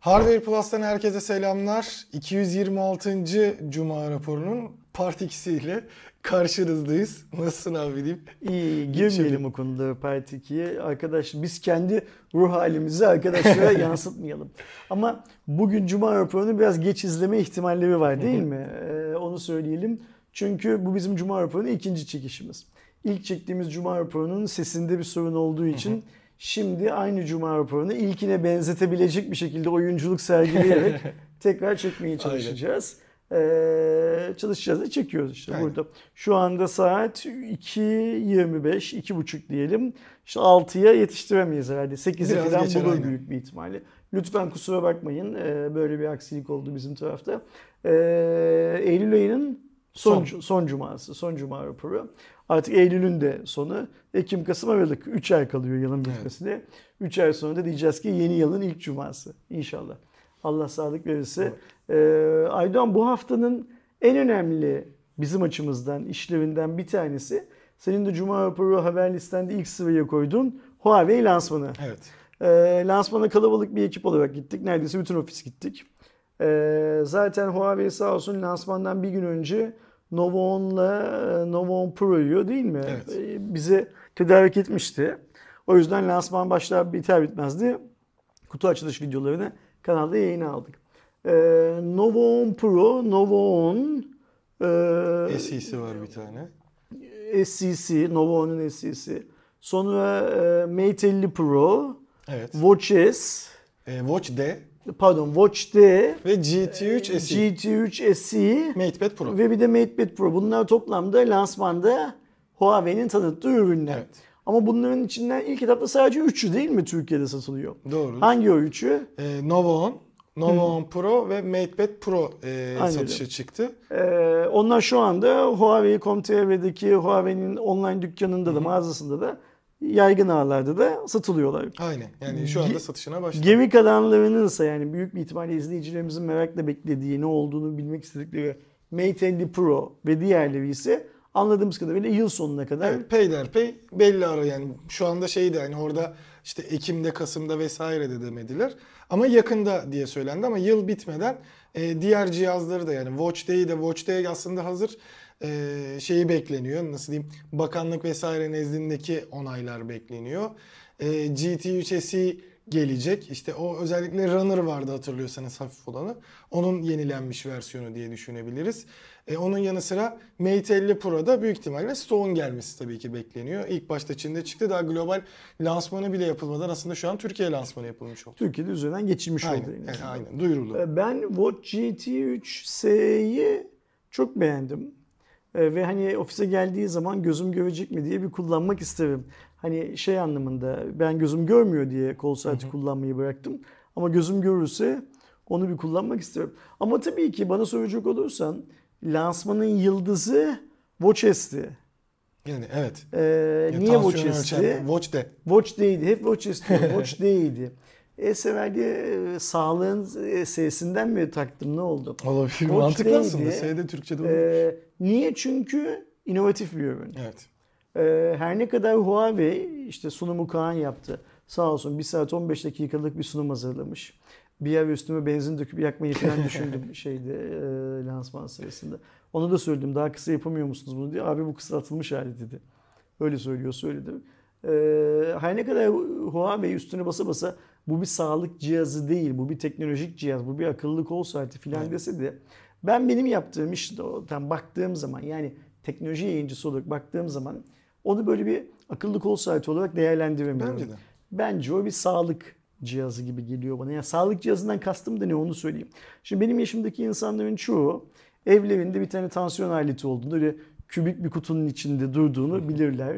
Hardware Plus'tan herkese selamlar. 226. Cuma raporunun part 2 ile karşınızdayız. Nasılsın abi diyeyim. İyi girmeyelim o konuda part 2'ye. Arkadaş biz kendi ruh halimizi arkadaşlara yansıtmayalım. Ama bugün Cuma raporunu biraz geç izleme ihtimalleri var değil mi? Ee, onu söyleyelim. Çünkü bu bizim Cuma raporunun ikinci çekişimiz. İlk çektiğimiz Cuma raporunun sesinde bir sorun olduğu için şimdi aynı Cuma raporunu ilkine benzetebilecek bir şekilde oyunculuk sergileyerek tekrar çekmeye çalışacağız. Ee, çalışacağız da çekiyoruz işte Aynen. burada. Şu anda saat 2.25, 2.30 diyelim. İşte 6'ya yetiştiremeyiz herhalde. 8'i Biraz falan geçer, bulur aynen. büyük bir ihtimalle. Lütfen kusura bakmayın. Ee, böyle bir aksilik oldu bizim tarafta. Ee, Eylül ayının son, Son. son. cuması, son cuma raporu. Artık Eylül'ün de sonu. Ekim, Kasım, Aralık. 3 ay kalıyor yılın bitmesine. 3 ay sonra da diyeceğiz ki yeni yılın ilk cuması. İnşallah. Allah sağlık verirse. Ee, Aydoğan bu haftanın en önemli bizim açımızdan işlerinden bir tanesi senin de Cuma raporu haber listende ilk sıraya koyduğun Huawei lansmanı. Evet. E, lansmana kalabalık bir ekip olarak gittik. Neredeyse bütün ofis gittik. E, zaten Huawei sağ olsun lansmandan bir gün önce Nova 10'la e, Nova 10 Pro'yu değil mi? Evet. E, bize tedarik etmişti. O yüzden lansman başlar biter bitmezdi. Kutu açılış videolarını kanalda yayına aldık. E, Nova 10 Pro, Nova 10 e, SE'si var bir tane. SCC, Nova 10'un SCC. Sonra e, Mate 50 Pro, Evet. Watch S, E, Watch D pardon Watch D, ve GT3 SE. GT3 SE MatePad Pro. ve bir de MatePad Pro. Bunlar toplamda lansmanda Huawei'nin tanıttığı ürünler. Evet. Ama bunların içinden ilk etapta sadece 3'ü değil mi Türkiye'de satılıyor? Doğru. Hangi o üçü? E, Nova 10, Nova 10 Pro ve MatePad Pro e, Aynen satışa çıktı. Ee, onlar şu anda Huawei.com.tr'deki Huawei'nin online dükkanında da mağazasında da yaygın ağlarda da satılıyorlar. Aynen. Yani şu anda satışına başladı. Gemi kalanlarının ise yani büyük bir ihtimalle izleyicilerimizin merakla beklediği ne olduğunu bilmek istedikleri Mate 50 Pro ve diğerleri ise anladığımız kadarıyla yıl sonuna kadar Evet, peyderpey belli ara yani şu anda şey de hani orada işte Ekim'de, Kasım'da vesaire de demediler. Ama yakında diye söylendi ama yıl bitmeden e, diğer cihazları da yani Watch Day de Watch Day aslında hazır e, şeyi bekleniyor. Nasıl diyeyim? Bakanlık vesaire nezdindeki onaylar bekleniyor. E, GT3 SE gelecek. İşte o özellikle Runner vardı hatırlıyorsanız hafif olanı. Onun yenilenmiş versiyonu diye düşünebiliriz. E, onun yanı sıra Mate 50 Pro'da büyük ihtimalle Stone gelmesi tabii ki bekleniyor. İlk başta Çin'de çıktı. Daha global lansmanı bile yapılmadan aslında şu an Türkiye lansmanı yapılmış oldu. Türkiye'de üzerinden geçilmiş Aynen, oldu. yani aynen duyuruldu. Ee, Ben Watch GT3S'yi çok beğendim. Ee, Ve hani ofise geldiği zaman gözüm görecek mi diye bir kullanmak isterim. Hani şey anlamında ben gözüm görmüyor diye kol saati kullanmayı bıraktım. Ama gözüm görürse onu bir kullanmak isterim. Ama tabii ki bana soracak olursan lansmanın yıldızı Watch S'ti. Yani evet. Ee, Yani niye tansiyon Watch de. Watch Day'di. Hep Watch istiyorum. Watch Day'di. E severdi e, sağlığın e, sesinden mi taktım ne oldu? Olabilir. Watch Mantıklı Day'di. aslında. S'de Türkçe'de olur. E, niye? Çünkü inovatif bir ürün. evet. E, her ne kadar Huawei işte sunumu Kaan yaptı. Sağ olsun 1 saat 15 dakikalık bir sunum hazırlamış. Bir yer üstüme benzin döküp yakmayı falan düşündüm şeyde e, lansman sırasında. Onu da söyledim daha kısa yapamıyor musunuz bunu diye. Abi bu kısaltılmış hali dedi. Öyle söylüyor söyledi. E, her ne kadar Huawei üstüne basa basa bu bir sağlık cihazı değil, bu bir teknolojik cihaz, bu bir akıllı kol saati falan Evet. dese de ben benim yaptığım işte o tam baktığım zaman yani teknoloji yayıncısı olarak baktığım zaman onu böyle bir akıllı kol saati olarak değerlendiremiyorum. Bence de. Bence o bir sağlık cihazı gibi geliyor bana. Yani sağlık cihazından kastım da ne onu söyleyeyim. Şimdi benim yaşımdaki insanların çoğu evlerinde bir tane tansiyon aleti olduğunu, öyle kübik bir kutunun içinde durduğunu bilirler.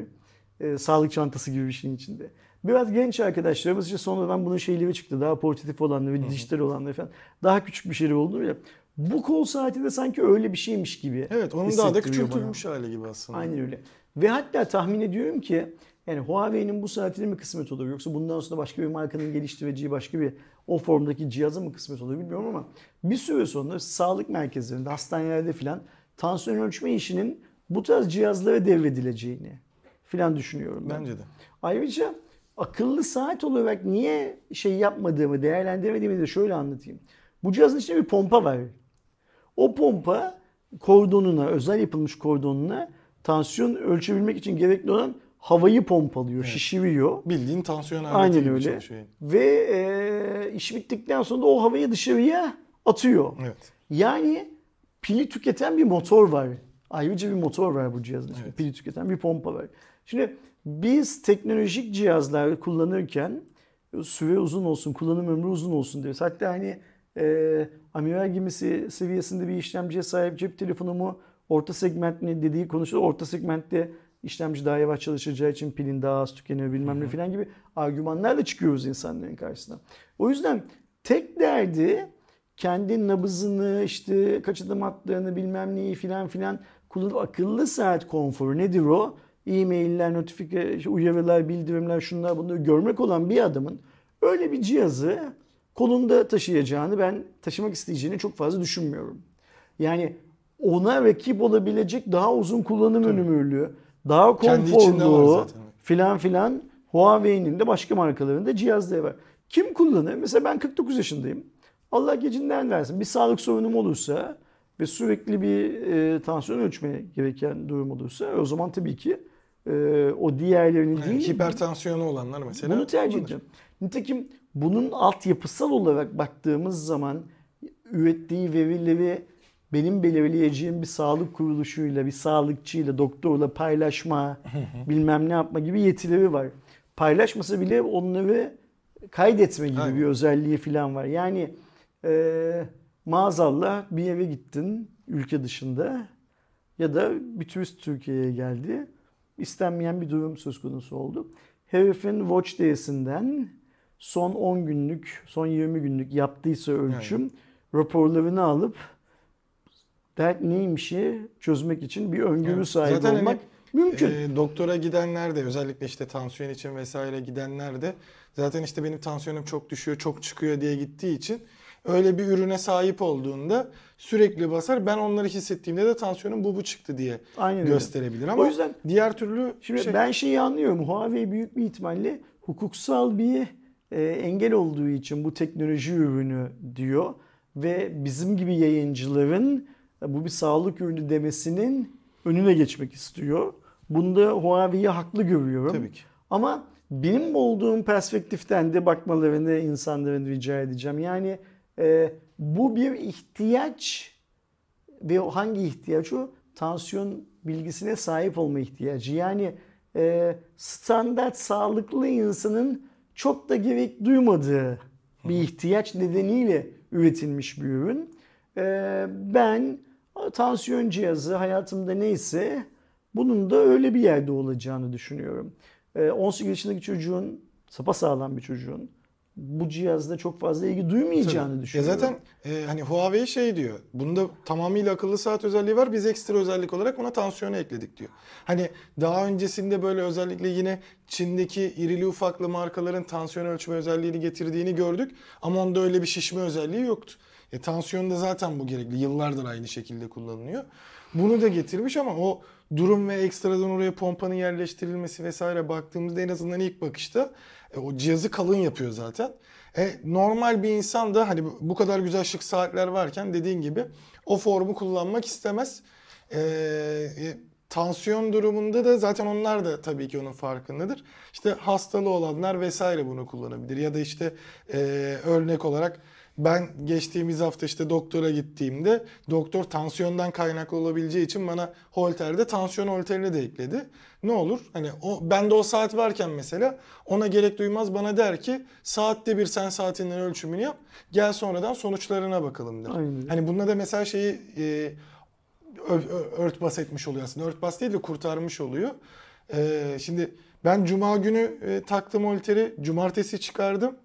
Ee, sağlık çantası gibi bir şeyin içinde. Biraz genç arkadaşlarımız işte sonradan bunun şeyleri çıktı. Daha portatif olanları, dijital olanları falan. Daha küçük bir şeyler oldu ya. Bu kol saati de sanki öyle bir şeymiş gibi. Evet onun daha da küçültülmüş hali gibi aslında. Aynen öyle. Ve hatta tahmin ediyorum ki yani Huawei'nin bu saatine mi kısmet olur yoksa bundan sonra başka bir markanın geliştireceği başka bir o formdaki cihaza mı kısmet olur bilmiyorum ama bir süre sonra sağlık merkezlerinde, hastanelerde filan tansiyon ölçme işinin bu tarz cihazlara devredileceğini filan düşünüyorum ben. Bence de. Ayrıca akıllı saat olarak niye şey yapmadığımı, değerlendirmediğimi de şöyle anlatayım. Bu cihazın içinde bir pompa var. O pompa kordonuna, özel yapılmış kordonuna tansiyon ölçebilmek için gerekli olan havayı pompalıyor, şişiriyor. Bildiğin tansiyon aleti Aynen gibi öyle. çalışıyor. Ve e, iş bittikten sonra da o havayı dışarıya atıyor. Evet. Yani pili tüketen bir motor var. Ayrıca bir motor var bu cihazın içinde. Evet. Pili tüketen bir pompa var. Şimdi biz teknolojik cihazlar kullanırken süre uzun olsun, kullanım ömrü uzun olsun diyoruz. Hatta hani e, amiral gemisi seviyesinde bir işlemciye sahip cep telefonumu orta segment ne dediği konuşuluyor. Orta segmentte işlemci daha yavaş çalışacağı için pilin daha az tükeniyor bilmem ne falan gibi argümanlarla çıkıyoruz insanların karşısına. O yüzden tek derdi kendi nabızını işte kaç adım attığını bilmem neyi filan filan kullanıp akıllı saat konforu nedir o? E-mailler, notifike, uyarılar, bildirimler şunlar bunları görmek olan bir adamın öyle bir cihazı kolunda taşıyacağını ben taşımak isteyeceğini çok fazla düşünmüyorum. Yani ona rakip olabilecek daha uzun kullanım ömürlü, daha Kendi içinde var konforlu filan filan Huawei'nin de başka markalarında cihazları var. Kim kullanır? Mesela ben 49 yaşındayım. Allah gecinden versin. Bir sağlık sorunum olursa ve sürekli bir e, tansiyon ölçmeye gereken durum olursa o zaman tabii ki e, o diğerlerinin Yani değil hipertansiyonu olanlar mesela. bunu tercih edeceğim. Nitekim bunun altyapısal olarak baktığımız zaman ürettiği verileri benim belirleyeceğim bir sağlık kuruluşuyla, bir sağlıkçıyla, doktorla paylaşma, bilmem ne yapma gibi yetileri var. Paylaşmasa bile onları kaydetme gibi Aynen. bir özelliği falan var. Yani e, maazallah bir eve gittin ülke dışında ya da bir turist Türkiye'ye geldi. İstenmeyen bir durum söz konusu oldu. Herifin Watch Days'inden son 10 günlük, son 20 günlük yaptıysa ölçüm raporlarını alıp dert neymişi çözmek için bir öngörü Evet. sahibi Zaten hani, olmak mümkün. E, doktora gidenler de özellikle işte tansiyon için vesaire gidenler de zaten işte benim tansiyonum çok düşüyor, çok çıkıyor diye gittiği için öyle bir ürüne sahip olduğunda sürekli basar. Ben onları hissettiğimde de tansiyonum bu bu çıktı diye Aynen gösterebilir ama O yüzden diğer türlü Şimdi şey, ben şeyi anlıyorum. Huawei büyük bir ihtimalle hukuksal bir e, engel olduğu için bu teknoloji ürünü diyor ve bizim gibi yayıncıların e, bu bir sağlık ürünü demesinin önüne geçmek istiyor. Bunda Huawei'yi haklı görüyorum. tabii ki. Ama benim olduğum perspektiften de bakmalarını insanların rica edeceğim. Yani e, bu bir ihtiyaç ve hangi ihtiyaç o? Tansiyon bilgisine sahip olma ihtiyacı. Yani e, standart sağlıklı insanın çok da gerek duymadığı bir ihtiyaç nedeniyle üretilmiş bir ürün. E, ben tansiyon cihazı hayatımda neyse bunun da öyle bir yerde olacağını düşünüyorum. E, 18 yaşındaki çocuğun, sapasağlam bir çocuğun bu cihazda çok fazla ilgi duymayacağını Ya düşünüyorum. zaten e, hani Huawei şey diyor. Bunda tamamıyla akıllı saat özelliği var. Biz ekstra özellik olarak ona tansiyonu ekledik diyor. Hani daha öncesinde böyle özellikle yine Çin'deki irili ufaklı markaların tansiyon ölçme özelliğini getirdiğini gördük. Ama onda öyle bir şişme özelliği yoktu. E, tansiyon da zaten bu gerekli. Yıllardır aynı şekilde kullanılıyor. Bunu da getirmiş ama o durum ve ekstradan oraya pompanın yerleştirilmesi vesaire baktığımızda en azından ilk bakışta e, o cihazı kalın yapıyor zaten. E, normal bir insan da hani bu- kadar güzel şık saatler varken dediğin gibi o formu kullanmak istemez. E, e, tansiyon durumunda da zaten onlar da tabii ki onun farkındadır. İşte hastalığı olanlar vesaire bunu kullanabilir. Ya da işte e, örnek olarak ben geçtiğimiz hafta işte doktora gittiğimde doktor tansiyondan kaynaklı olabileceği için bana Holter'de tansiyon holterini de ekledi. Ne olur? Hani o bende o saat varken mesela ona gerek duymaz bana der ki saatte bir sen saatinden ölçümünü yap. Gel sonradan sonuçlarına bakalım der. Aynen. Hani bunda da mesela şeyi e, örtbas etmiş oluyor aslında. Örtbas değil de kurtarmış oluyor. E, şimdi ben cuma günü e, taktım holteri. Cumartesi çıkardım.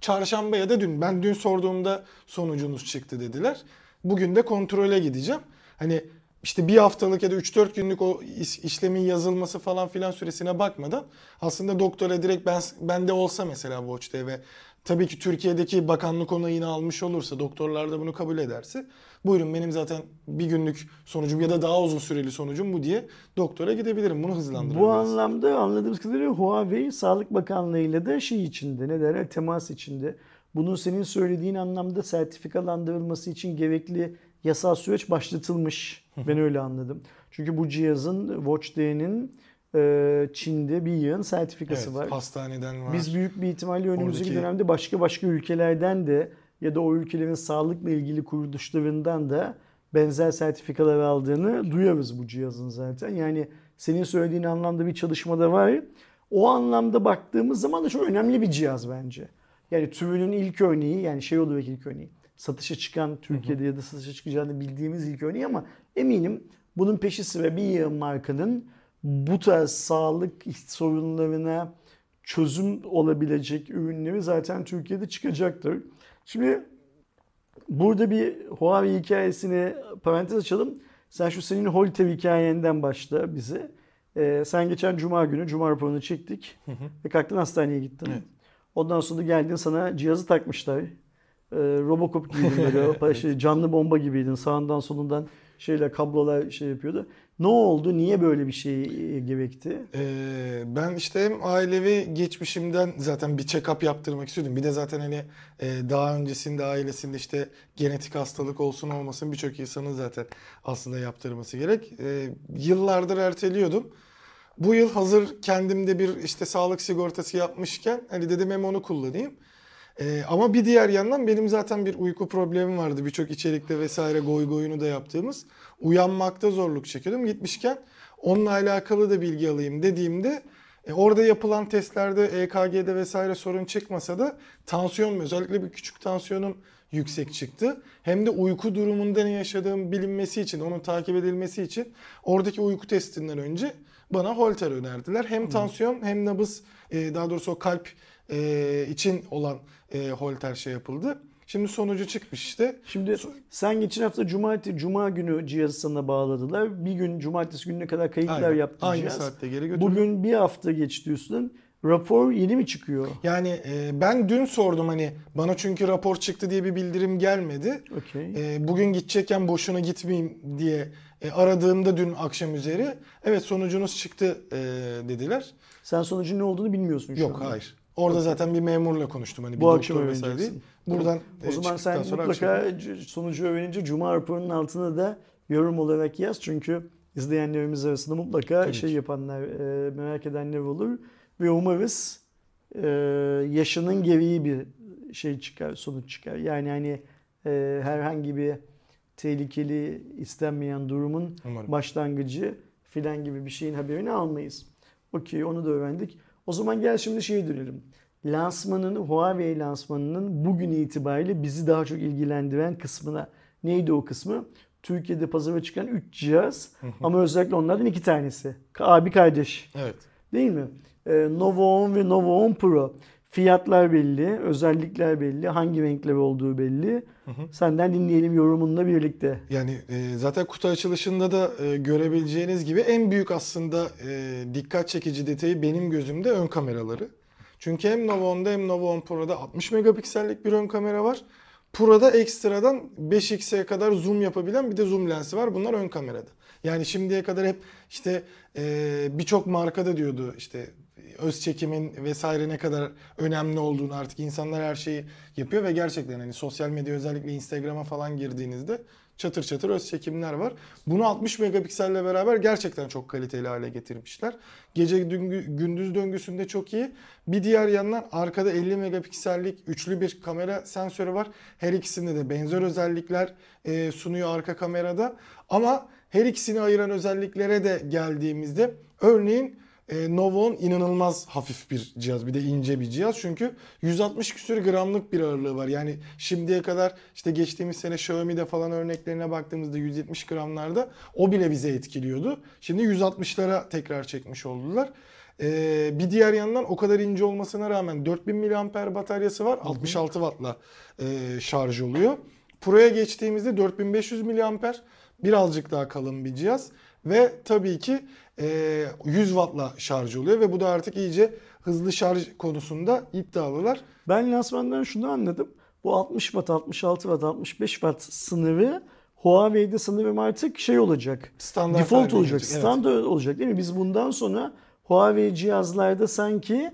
Çarşamba ya da dün. Ben dün sorduğumda sonucunuz çıktı dediler. Bugün de kontrole gideceğim. Hani işte bir haftalık ya da 3-4 günlük o iş- işlemin yazılması falan filan süresine bakmadan aslında doktora direkt ben bende olsa mesela Watch'te ve tabii ki Türkiye'deki bakanlık onayını almış olursa doktorlar da bunu kabul ederse buyurun benim zaten bir günlük sonucum ya da daha uzun süreli sonucum bu diye doktora gidebilirim. Bunu hızlandırabiliriz. Bu anlamda anladığımız kadarıyla Huawei Sağlık Bakanlığı ile de şey içinde ne derler temas içinde. Bunun senin söylediğin anlamda sertifikalandırılması için gerekli yasal süreç başlatılmış. Ben öyle anladım. Çünkü bu cihazın Watch D'nin e, Çin'de bir yığın sertifikası Evet, var. hastaneden var. Biz büyük bir ihtimalle önümüzdeki Oradaki- dönemde başka başka ülkelerden de ya da o ülkelerin sağlıkla ilgili kuruluşlarından da benzer sertifikalar aldığını duyarız bu cihazın zaten. Yani senin söylediğin anlamda bir çalışmada var. O anlamda baktığımız zaman da çok önemli bir cihaz bence. Yani türünün ilk örneği yani şey olarak ilk örneği. Satışa çıkan Türkiye'de ya da satışa çıkacağını bildiğimiz ilk örneği ama eminim bunun peşi sıra bir yığın markanın bu tarz sağlık sorunlarına çözüm olabilecek ürünleri zaten Türkiye'de çıkacaktır. Şimdi burada bir Huawei hikayesini parantez açalım. Sen şu senin Holter hikayenden başla bize. Ee, sen geçen cuma günü cuma raporunu çektik ve kalktın hastaneye gittin. Evet. Ondan sonra geldin sana cihazı takmışlar. Ee, Robocop gibiydin böyle şey, canlı bomba gibiydin. Sağından solundan şeyle kablolar şey yapıyordu. Ne oldu? Niye böyle bir şey e, gerekti? Ee, ben işte hem ailevi geçmişimden zaten bir check-up yaptırmak istiyordum. Bir de zaten hani e, daha öncesinde ailesinde işte genetik hastalık olsun olmasın birçok insanın zaten aslında yaptırması gerek. Ee, yıllardır erteliyordum. Bu yıl hazır kendimde bir işte sağlık sigortası yapmışken hani dedim hem onu kullanayım. Ee, ama bir diğer yandan benim zaten bir uyku problemim vardı. Birçok içerikte vesaire goy goyunu da yaptığımız. Uyanmakta zorluk çekiyordum. Gitmişken onunla alakalı da bilgi alayım dediğimde e, orada yapılan testlerde EKG'de vesaire sorun çıkmasa da tansiyon özellikle bir küçük tansiyonum yüksek çıktı. Hem de uyku durumunda ne yaşadığım bilinmesi için, onun takip edilmesi için oradaki uyku testinden önce bana Holter önerdiler. Hem tansiyon hem nabız e, daha doğrusu o kalp e, için olan e, Holter şey yapıldı. Şimdi sonucu çıkmış işte. Şimdi sen geçen hafta cumartesi cuma günü cihazı sana bağladılar. Bir gün cumartesi gününe kadar kayıtlar Aynen. yaptı Aynı cihaz. saatte geri götürdüm. Bugün bir hafta geçti üstünden. Rapor yeni mi çıkıyor? Yani e, ben dün sordum hani bana çünkü rapor çıktı diye bir bildirim gelmedi. Okey. E, bugün gidecekken boşuna gitmeyeyim diye e, aradığımda dün akşam üzeri evet sonucunuz çıktı e, dediler. Sen sonucun ne olduğunu bilmiyorsun şu Yok anda. hayır. Orada zaten bir memurla konuştum hani bir Bu akşam değil. öğreneceksin. Buradan O e, zaman sen mutlaka akşam- sonucu öğrenince Cuma raporunun altına da yorum olarak yaz. Çünkü izleyenlerimiz arasında mutlaka Tabii şey ki. yapanlar, e, merak edenler olur. Ve umarız e, yaşının gereği bir şey çıkar, sonuç çıkar. Yani hani e, herhangi bir tehlikeli istenmeyen durumun Umarım. başlangıcı filan gibi bir şeyin haberini almayız. Okey onu da öğrendik. O zaman gel şimdi şeye dönelim. Lansmanın, Huawei lansmanının bugün itibariyle bizi daha çok ilgilendiren kısmına. Neydi o kısmı? Türkiye'de pazara çıkan 3 cihaz ama özellikle onlardan iki tanesi. Abi kardeş. Evet. Değil mi? Ee, Novo 10 ve Novo 10 Pro. Fiyatlar belli, özellikler belli, hangi renkler olduğu belli. Senden dinleyelim yorumunla birlikte. Yani e, zaten kutu açılışında da e, görebileceğiniz gibi en büyük aslında e, dikkat çekici detayı benim gözümde ön kameraları. Çünkü hem Novo 10'da hem Novo 10 Pro'da 60 megapiksellik bir ön kamera var. Pro'da ekstradan 5x'e kadar zoom yapabilen bir de zoom lensi var. Bunlar ön kamerada. Yani şimdiye kadar hep işte e, birçok markada diyordu işte öz çekimin vesaire ne kadar önemli olduğunu artık insanlar her şeyi yapıyor ve gerçekten hani sosyal medya özellikle Instagram'a falan girdiğinizde çatır çatır öz çekimler var. Bunu 60 megapikselle beraber gerçekten çok kaliteli hale getirmişler. Gece düngü- gündüz döngüsünde çok iyi. Bir diğer yandan arkada 50 megapiksellik üçlü bir kamera sensörü var. Her ikisinde de benzer özellikler e, sunuyor arka kamerada. Ama her ikisini ayıran özelliklere de geldiğimizde örneğin e, Novo 10 inanılmaz hafif bir cihaz. Bir de ince bir cihaz. Çünkü 160 küsür gramlık bir ağırlığı var. Yani şimdiye kadar işte geçtiğimiz sene Xiaomi'de falan örneklerine baktığımızda 170 gramlarda o bile bize etkiliyordu. Şimdi 160'lara tekrar çekmiş oldular. Ee, bir diğer yandan o kadar ince olmasına rağmen 4000 mAh bataryası var. 66 wattla e, şarj oluyor. Pro'ya geçtiğimizde 4500 mAh birazcık daha kalın bir cihaz ve tabii ki e, 100 wattla şarj oluyor ve bu da artık iyice hızlı şarj konusunda iddialılar. Ben lansmandan şunu anladım. Bu 60 watt, 66 watt, 65 watt sınırı Huawei'de sanırım artık şey olacak. Standart default olacak, evet. standart olacak değil mi? Biz bundan sonra Huawei cihazlarda sanki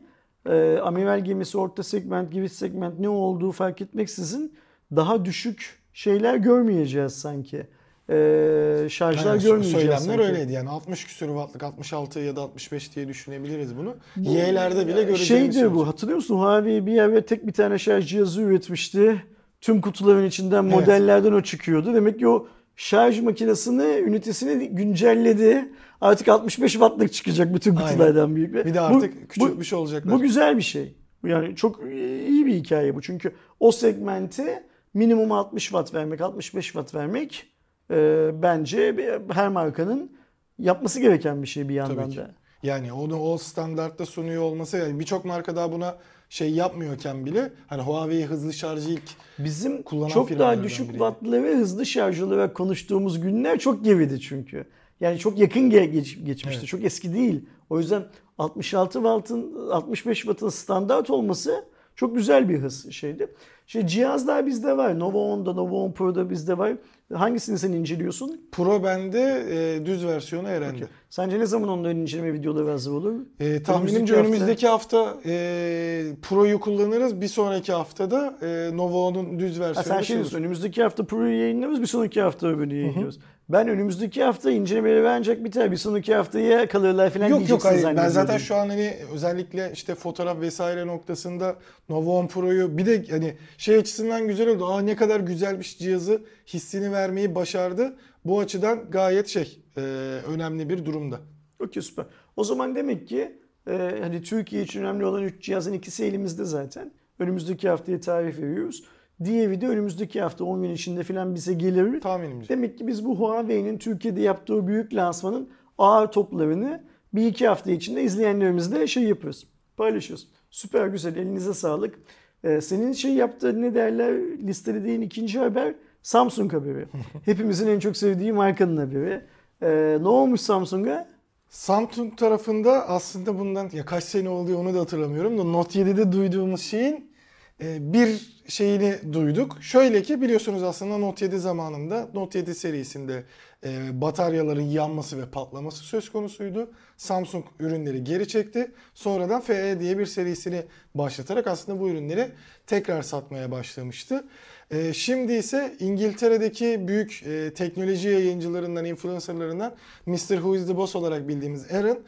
e, amiral gemisi, orta segment, gibi segment ne olduğu fark etmeksizin daha düşük şeyler görmeyeceğiz sanki. E, şarjlar Aynen, görmeyeceğiz Söylemler sanki. öyleydi yani 60 küsur wattlık 66 ya da 65 diye düşünebiliriz bunu. Y'lerde bile göreceğimiz Şeydi şey bu hatırlıyor musun? Huawei bir yerde tek bir tane şarj cihazı üretmişti. Tüm kutuların içinden modellerden o çıkıyordu. Demek ki o şarj makinesini, ünitesini güncelledi. Artık 65 wattlık çıkacak bütün Aynen. kutulardan büyük. Bir de Bu- artık bu, küçültmüş olacaklar. bu güzel bir şey. Yani çok iyi bir hikaye bu. Çünkü o segmente minimum 60 watt vermek, 65 watt vermek e, bence her markanın yapması gereken bir şey bir yandan Tabii ki. da. Yani onu o standartta sunuyor olması yani birçok marka daha buna şey yapmıyorken bile hani Huawei hızlı şarjı ilk Bizim Kullanan çok daha düşük biriydi. wattlı ve hızlı şarj olarak konuştuğumuz günler çok geride çünkü. Yani çok yakın ge- geç- geçmişti. Evet. Çok eski değil. O yüzden 66 wattın 65 wattın standart olması çok güzel bir hız şeydi. Şey cihazlar bizde var. Nova 10'da, Nova 10 Pro'da bizde var. Hangisini sen inceliyorsun? Pro bende e, düz versiyonu Eren'de. Sence ne zaman onların inceleme videoları hazır olur? E, tahminimce Önümüzdeki hafta- e, Pro'yu kullanırız. Bir sonraki haftada e, Nova 10'un düz Ha, versiyonu sen şey şey diyorsun önümüzdeki hafta Pro'yu yayınlarız bir sonraki hafta öbürünü yayınlıyoruz. Ben önümüzdeki hafta incelemeleri ancak biter bir sonraki haftaya kalırlar falan Yok yok hayır. Ben zaten şu an hani özellikle işte fotoğraf vesaire noktasında Nova 10 Pro'yu bir de hani şey açısından güzel oldu. Aa ne kadar güzelmiş cihazı hissini vermeyi başardı. Bu açıdan gayet şey e, önemli bir durumda. Okey süper. O zaman demek ki e, hani Türkiye için önemli olan 3 cihazın ikisi elimizde zaten. Önümüzdeki haftaya tarih veriyoruz. Diğeri de önümüzdeki hafta 10 gün içinde falan bize gelir. Tahminimce. Demek ki biz bu Huawei'nin Türkiye'de yaptığı büyük lansmanın ağır toplarını bir iki hafta içinde izleyenlerimizle şey yapıyoruz. Paylaşıyoruz. Süper güzel. Elinize sağlık. Ee, senin şey yaptığın ne derler listelediğin ikinci haber Samsung haberi. Hepimizin en çok sevdiği markanın haberi. Ee, ne olmuş Samsung'a? Samsung tarafında aslında bundan ya kaç sene oluyor onu da hatırlamıyorum da Note 7'de duyduğumuz şeyin bir şeyini duyduk. Şöyle ki biliyorsunuz aslında Note 7 zamanında Note 7 serisinde e, bataryaların yanması ve patlaması söz konusuydu. Samsung ürünleri geri çekti. Sonradan FE diye bir serisini başlatarak aslında bu ürünleri tekrar satmaya başlamıştı. E, şimdi ise İngiltere'deki büyük e, teknoloji yayıncılarından, influencerlarından Mr. Who is the Boss olarak bildiğimiz Aaron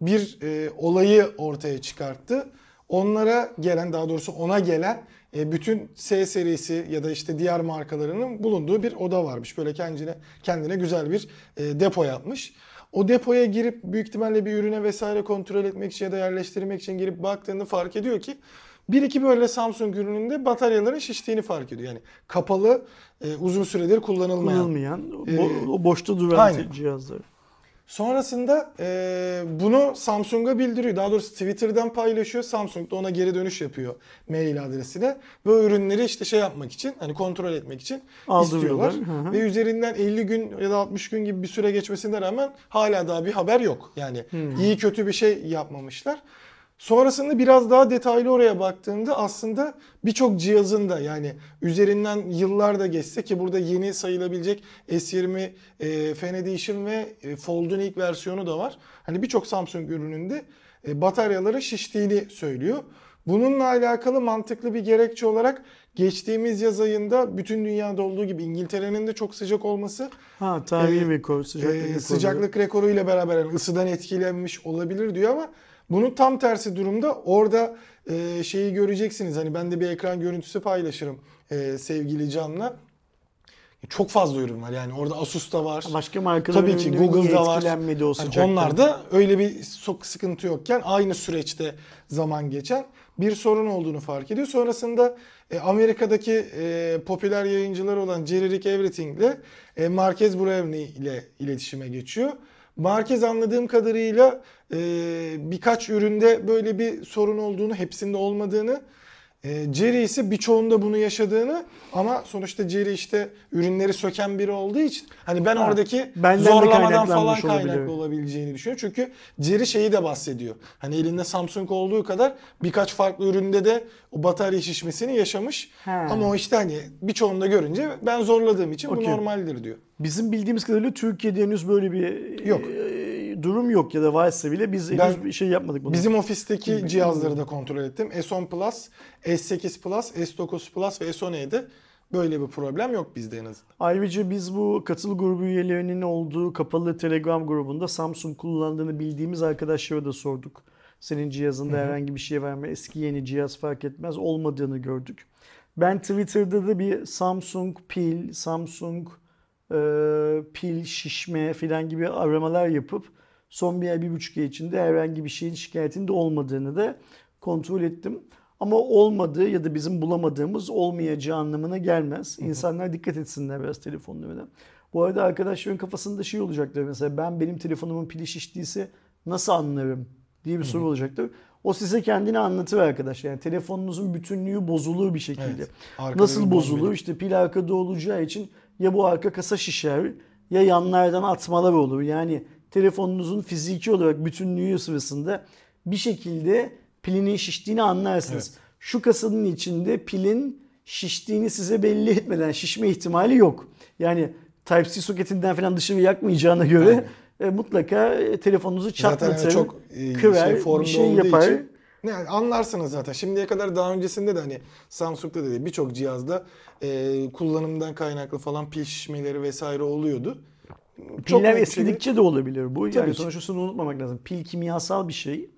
bir olayı ortaya çıkarttı. Onlara gelen daha doğrusu ona gelen e, bütün S serisi ya da işte diğer markalarının bulunduğu bir oda varmış. Böyle kendine kendine güzel bir e, depo yapmış. O depoya girip büyük ihtimalle bir ürüne vesaire kontrol etmek için ya da yerleştirmek için girip baktığında fark ediyor ki bir iki böyle Samsung ürününde bataryaların şiştiğini fark ediyor. Yani kapalı e, uzun süredir kullanılmayan. Kullanılmayan, bo- o boşta duran cihazlar. Sonrasında e, bunu Samsung'a bildiriyor. Daha doğrusu Twitter'dan paylaşıyor. Samsung da ona geri dönüş yapıyor mail adresine. Ve o ürünleri işte şey yapmak için hani kontrol etmek için Aldırıyorlar. istiyorlar. Hı hı. Ve üzerinden 50 gün ya da 60 gün gibi bir süre geçmesine rağmen hala daha bir haber yok. Yani iyi kötü bir şey yapmamışlar. Sonrasında biraz daha detaylı oraya baktığımda aslında birçok cihazın da yani üzerinden yıllar da geçse ki burada yeni sayılabilecek S20 e, Fan Edition ve e, Fold'un ilk versiyonu da var. Hani birçok Samsung ürününde e, bataryaları şiştiğini söylüyor. Bununla alakalı mantıklı bir gerekçe olarak geçtiğimiz yaz ayında bütün dünyada olduğu gibi İngiltere'nin de çok sıcak olması Ha tarihi Ee, rekor, sıcaklık e, rekoru. sıcaklık rekoru ile beraber yani ısıdan etkilenmiş olabilir diyor ama bunun tam tersi durumda orada e, şeyi göreceksiniz. Hani ben de bir ekran görüntüsü paylaşırım e, sevgili Can'la. Çok fazla ürün var yani orada Asus'ta var. Başka markaların Tabii ki Google'da var. etkilenmedi o Hani sıcaktan? onlarda öyle bir sok sıkıntı yokken aynı süreçte zaman geçen bir sorun olduğunu fark ediyor. Sonrasında e, Amerika'daki e, popüler yayıncılar olan Jerry Rick Everything ile e, Marquez Brownie ile iletişime geçiyor. Marquez anladığım kadarıyla e, birkaç üründe böyle bir sorun olduğunu, hepsinde olmadığını E, Jerry ise birçoğunda bunu yaşadığını ama sonuçta Jerry işte ürünleri söken biri olduğu için hani ben Ha, oradaki zorlamadan falan olabilir. kaynaklı olabileceğini düşünüyorum. Çünkü Jerry şeyi de bahsediyor. Hani elinde Samsung olduğu kadar birkaç farklı üründe de o batarya şişmesini yaşamış. Ha. Ama o işte hani birçoğunda görünce ben zorladığım için Okey. bu normaldir diyor. Bizim bildiğimiz kadarıyla Türkiye'de henüz böyle bir Yok. e, durum yok ya da varsa bile biz henüz bir şey yapmadık bunu. Bizim ofisteki cihazları da kontrol ettim. S10 Plus, S8 Plus, S9 Plus ve S10e'de böyle bir problem yok bizde en azından. Ayrıca biz bu katıl grubu üyelerinin olduğu kapalı Telegram grubunda Samsung kullandığını bildiğimiz arkadaşlara da sorduk. Senin cihazında herhangi bir şey var mı? Eski yeni cihaz fark etmez olmadığını gördük. Ben Twitter'da da bir Samsung pil, Samsung e, pil şişme filan gibi aramalar yapıp son bir ay bir buçuk ay içinde herhangi bir şeyin şikayetinde olmadığını da kontrol ettim. Ama olmadığı ya da bizim bulamadığımız olmayacağı anlamına gelmez. İnsanlar dikkat etsinler biraz telefonlarına. Bu arada arkadaşların kafasında şey olacaktır mesela ben benim telefonumun pili şiştiyse nasıl anlarım diye bir soru olacaktır. O size kendini anlatır arkadaş. Yani telefonunuzun bütünlüğü bozulur bir şekilde. Evet. Nasıl bozulur? bombelik. İşte pil arkada olacağı için ya bu arka kasa şişer ya yanlardan atmalar olur. Yani telefonunuzun fiziki olarak bütünlüğü sırasında bir şekilde pilinin şiştiğini anlarsınız. Şu kasanın içinde pilin şiştiğini size belli etmeden şişme ihtimali yok. Yani Type-C soketinden falan dışarı yakmayacağına göre e, mutlaka e, telefonunuzu Zaten çatlatır, hani çok e, kırar, şey bir şey yapar. için ne yani anlarsınız zaten. Şimdiye kadar daha öncesinde de hani Samsung'da da değil birçok cihazda e, kullanımdan kaynaklı falan pil şişmeleri vesaire oluyordu. Çok Piller eskidikçe de olabilir bu. Tabii yani sonuçta şunu unutmamak lazım. Pil kimyasal bir şey.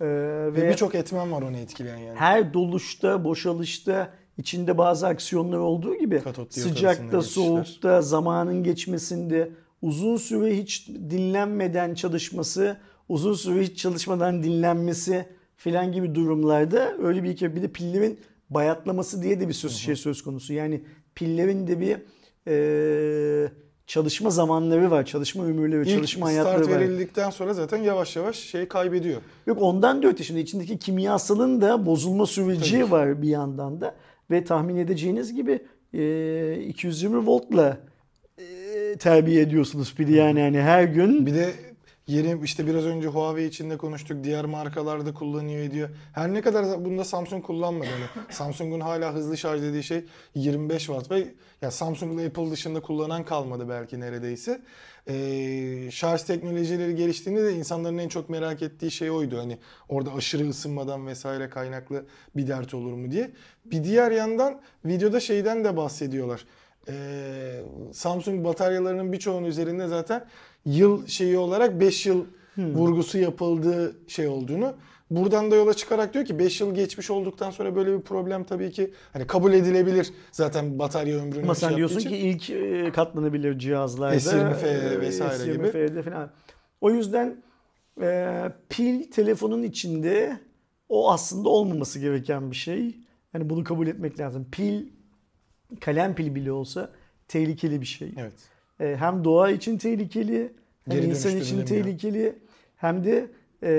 Ee, Ve ve birçok etmen var onu etkileyen yani. her doluşta, boşalışta içinde bazı aksiyonlar olduğu gibi sıcakta, soğukta, zamanın geçmesinde uzun süre hiç dinlenmeden çalışması, uzun süre hiç çalışmadan dinlenmesi filan gibi durumlarda öyle bir iki bir de pillerin bayatlaması diye de bir söz şey söz konusu. Yani pillerin de bir e, çalışma zamanları var, çalışma ömürleri, İlk çalışma start hayatları var. verildikten sonra zaten yavaş yavaş şey kaybediyor. Yok ondan da öte şimdi içindeki kimyasalın da bozulma süreci Tabii var bir yandan da. Ve tahmin edeceğiniz gibi e, 220 voltla e, terbiye ediyorsunuz pili yani hani her gün Bir de yeni işte biraz önce Huawei için de konuştuk. Diğer markalarda kullanıyor ediyor. Her ne kadar bunda Samsung kullanmadı. Yani Samsung'un hala hızlı şarj dediği şey 25 watt ve ya Samsung'la Apple dışında kullanan kalmadı belki neredeyse. Ee, şarj teknolojileri geliştiğinde de insanların en çok merak ettiği şey oydu. Hani orada aşırı ısınmadan vesaire kaynaklı bir dert olur mu diye. Bir diğer yandan videoda şeyden de bahsediyorlar. Ee, Samsung bataryalarının birçoğunun üzerinde zaten yıl şeyi olarak 5 yıl vurgusu yapıldığı şey olduğunu. Buradan da yola çıkarak diyor ki 5 yıl geçmiş olduktan sonra böyle bir problem tabii ki hani kabul edilebilir zaten batarya ömrünü ama şey sen yaptığı diyorsun için. ki ilk e, katlanabilir cihazlarda S20F e, vesaire gibi. S20F'de falan. O yüzden e, pil telefonun içinde o aslında olmaması gereken bir şey. Yani bunu kabul etmek lazım. Pil kalem pili bile olsa tehlikeli bir şey. Evet. E, hem doğa için tehlikeli, hem Geri insan için tehlikeli, hem de e,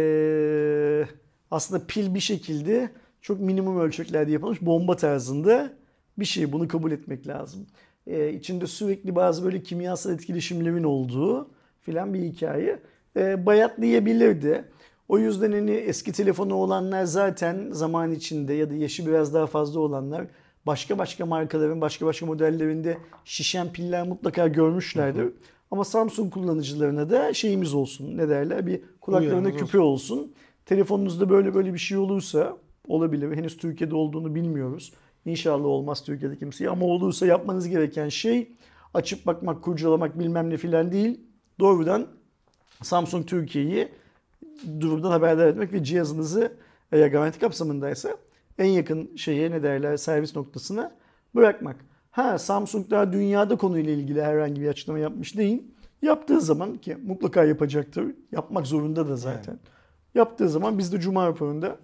aslında pil bir şekilde çok minimum ölçeklerde yapılmış bomba tarzında bir şey. Bunu kabul etmek lazım. E, içinde sürekli bazı böyle kimyasal etkileşimlerin olduğu filan bir hikaye. E, bayatlayabilirdi. O yüzden hani eski telefonu olanlar zaten zaman içinde ya da yaşı biraz daha fazla olanlar başka başka markaların başka başka modellerinde şişen piller mutlaka görmüşlerdir. Ama Samsung kullanıcılarına da şeyimiz olsun ne derler bir kulaklarına küpe olsun. Telefonunuzda böyle böyle bir şey olursa olabilir. Henüz Türkiye'de olduğunu bilmiyoruz. İnşallah olmaz Türkiye'de kimseye ama olursa yapmanız gereken şey açıp bakmak, kurcalamak bilmem ne filan değil. Doğrudan Samsung Türkiye'yi durumdan haberdar etmek ve cihazınızı eğer garanti kapsamındaysa en yakın şeye ne derler servis noktasına bırakmak. Ha Samsung daha dünyada konuyla ilgili herhangi bir açıklama yapmış değil. Yaptığı zaman ki mutlaka yapacaktır. Yapmak zorunda da zaten. Yaptığı zaman biz de Cuma raporunda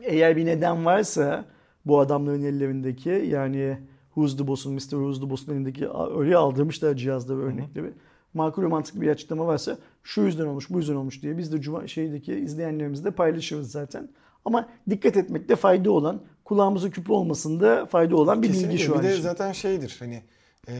eğer bir neden varsa bu adamların ellerindeki yani Who's the Boss'un, Mr. Who's the Boss'un elindeki öyle aldırmışlar cihazda örnekleri. Makul ve mantıklı bir açıklama varsa şu yüzden olmuş, bu yüzden olmuş diye biz de Cuma şeydeki izleyenlerimizle paylaşırız zaten. Ama dikkat etmekte fayda olan kulağımızın küpü olmasında fayda olan bir bilgi Kesinlikle. şu an Bir de için. zaten şeydir hani eee,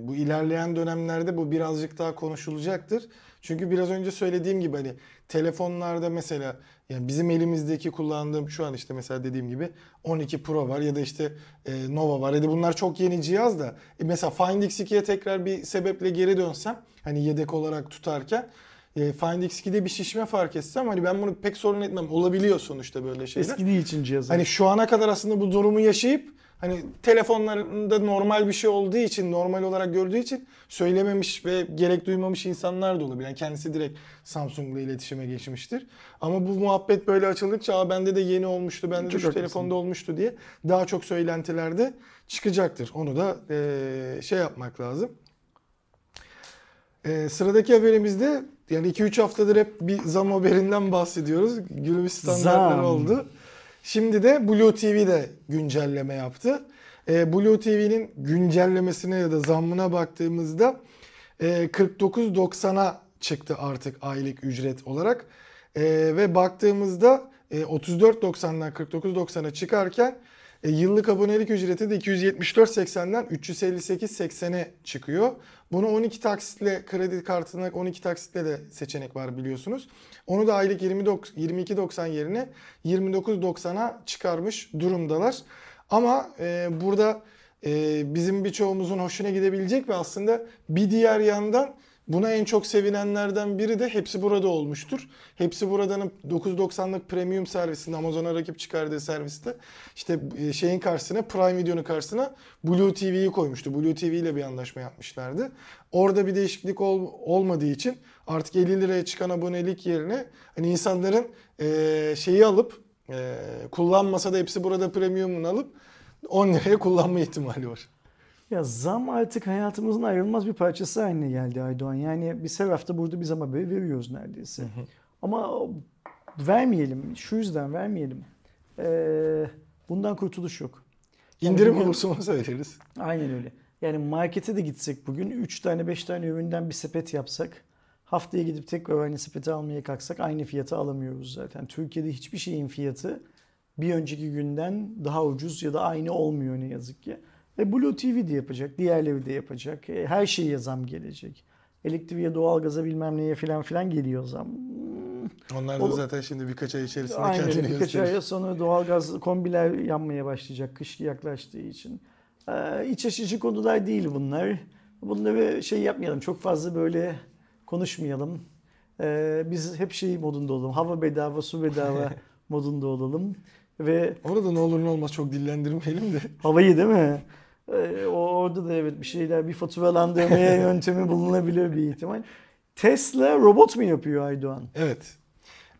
bu ilerleyen dönemlerde bu birazcık daha konuşulacaktır. Çünkü biraz önce söylediğim gibi hani telefonlarda mesela yani bizim elimizdeki kullandığım şu an işte mesela dediğim gibi 12 Pro var ya da işte eee, Nova var ya da bunlar çok yeni cihaz da e, mesela Find X2'ye tekrar bir sebeple geri dönsem hani yedek olarak tutarken e, Find X2'de bir şişme fark etsem hani ben bunu pek sorun etmem. Olabiliyor sonuçta böyle şeyler. Eskidiği için cihazın. Hani şu ana kadar aslında bu durumu yaşayıp hani telefonlarında normal bir şey olduğu için, normal olarak gördüğü için söylememiş ve gerek duymamış insanlar da olabilir. Yani kendisi direkt Samsung'la iletişime geçmiştir. Ama bu muhabbet böyle açıldıkça Aa, bende de yeni olmuştu, bende de Çok şu haklısın. telefonda olmuştu diye daha çok söylentilerde çıkacaktır. Onu da eee, şey yapmak lazım. Ee, sıradaki haberimizde yani 2-3 haftadır hep bir zam haberinden bahsediyoruz. Günümüz standartları oldu. Şimdi de Blue TV de güncelleme yaptı. Ee, Blue TV'nin güncellemesine ya da zammına baktığımızda e, 49.90'a çıktı artık aylık ücret olarak. Ee, ve baktığımızda e, 34.90'dan 49.90'a çıkarken e, yıllık abonelik ücreti de 274.80'den 358.80'e çıkıyor. Bunu 12 taksitle kredi kartına 12 taksitle de seçenek var biliyorsunuz. Onu da aylık 29 22.90 yerine 29.90'a çıkarmış durumdalar. Ama e, burada e, bizim birçoğumuzun hoşuna gidebilecek ve aslında bir diğer yandan Buna en çok sevinenlerden biri de hepsi burada olmuştur. Hepsi buradanın 9.90'lık premium servisinde Amazon'a rakip çıkardığı serviste işte e, şeyin karşısına Prime Video'nun karşısına Blue TV'yi koymuştu. Blue TV ile bir anlaşma yapmışlardı. Orada bir değişiklik ol- olmadığı için artık 50 liraya çıkan abonelik yerine hani insanların e, şeyi alıp e, kullanmasa da hepsi burada premium'unu alıp 10 liraya kullanma ihtimali var. Ya zam artık hayatımızın ayrılmaz bir parçası haline geldi Aydoğan. Yani biz her hafta burada bir zam haberi veriyoruz neredeyse. Ama vermeyelim. Şu yüzden vermeyelim. Ee, bundan kurtuluş yok. Yani İndirim bugün- olursa onu söyleriz. Aynen öyle. Yani markete de gitsek bugün 3 tane 5 tane üründen bir sepet yapsak haftaya gidip tekrar aynı sepeti almaya kalksak aynı fiyata alamıyoruz zaten. Türkiye'de hiçbir şeyin fiyatı bir önceki günden daha ucuz ya da aynı olmuyor ne yazık ki. Ve Blue TV de yapacak, diğerleri de yapacak. E, Her şeye zam gelecek. Elektriğe, doğalgaza bilmem neye filan filan geliyor zam. Onlar da O- zaten şimdi birkaç ay içerisinde Aynen kendini. Birkaç gösterir. ay sonra doğalgaz kombiler yanmaya başlayacak kış yaklaştığı için. Ee, iç açıcı konular değil bunlar. Bunları şey yapmayalım. Çok fazla böyle konuşmayalım. Ee, biz hep şey modunda olalım. Hava bedava, su bedava modunda olalım. Ve Orada ne olur ne olmaz çok dillendirmeyelim de. havayı değil mi? Ee, orada da evet bir şeyler bir faturalandırmaya yöntemi bulunabilir bir ihtimal. Tesla robot mu yapıyor Aydoğan? Evet.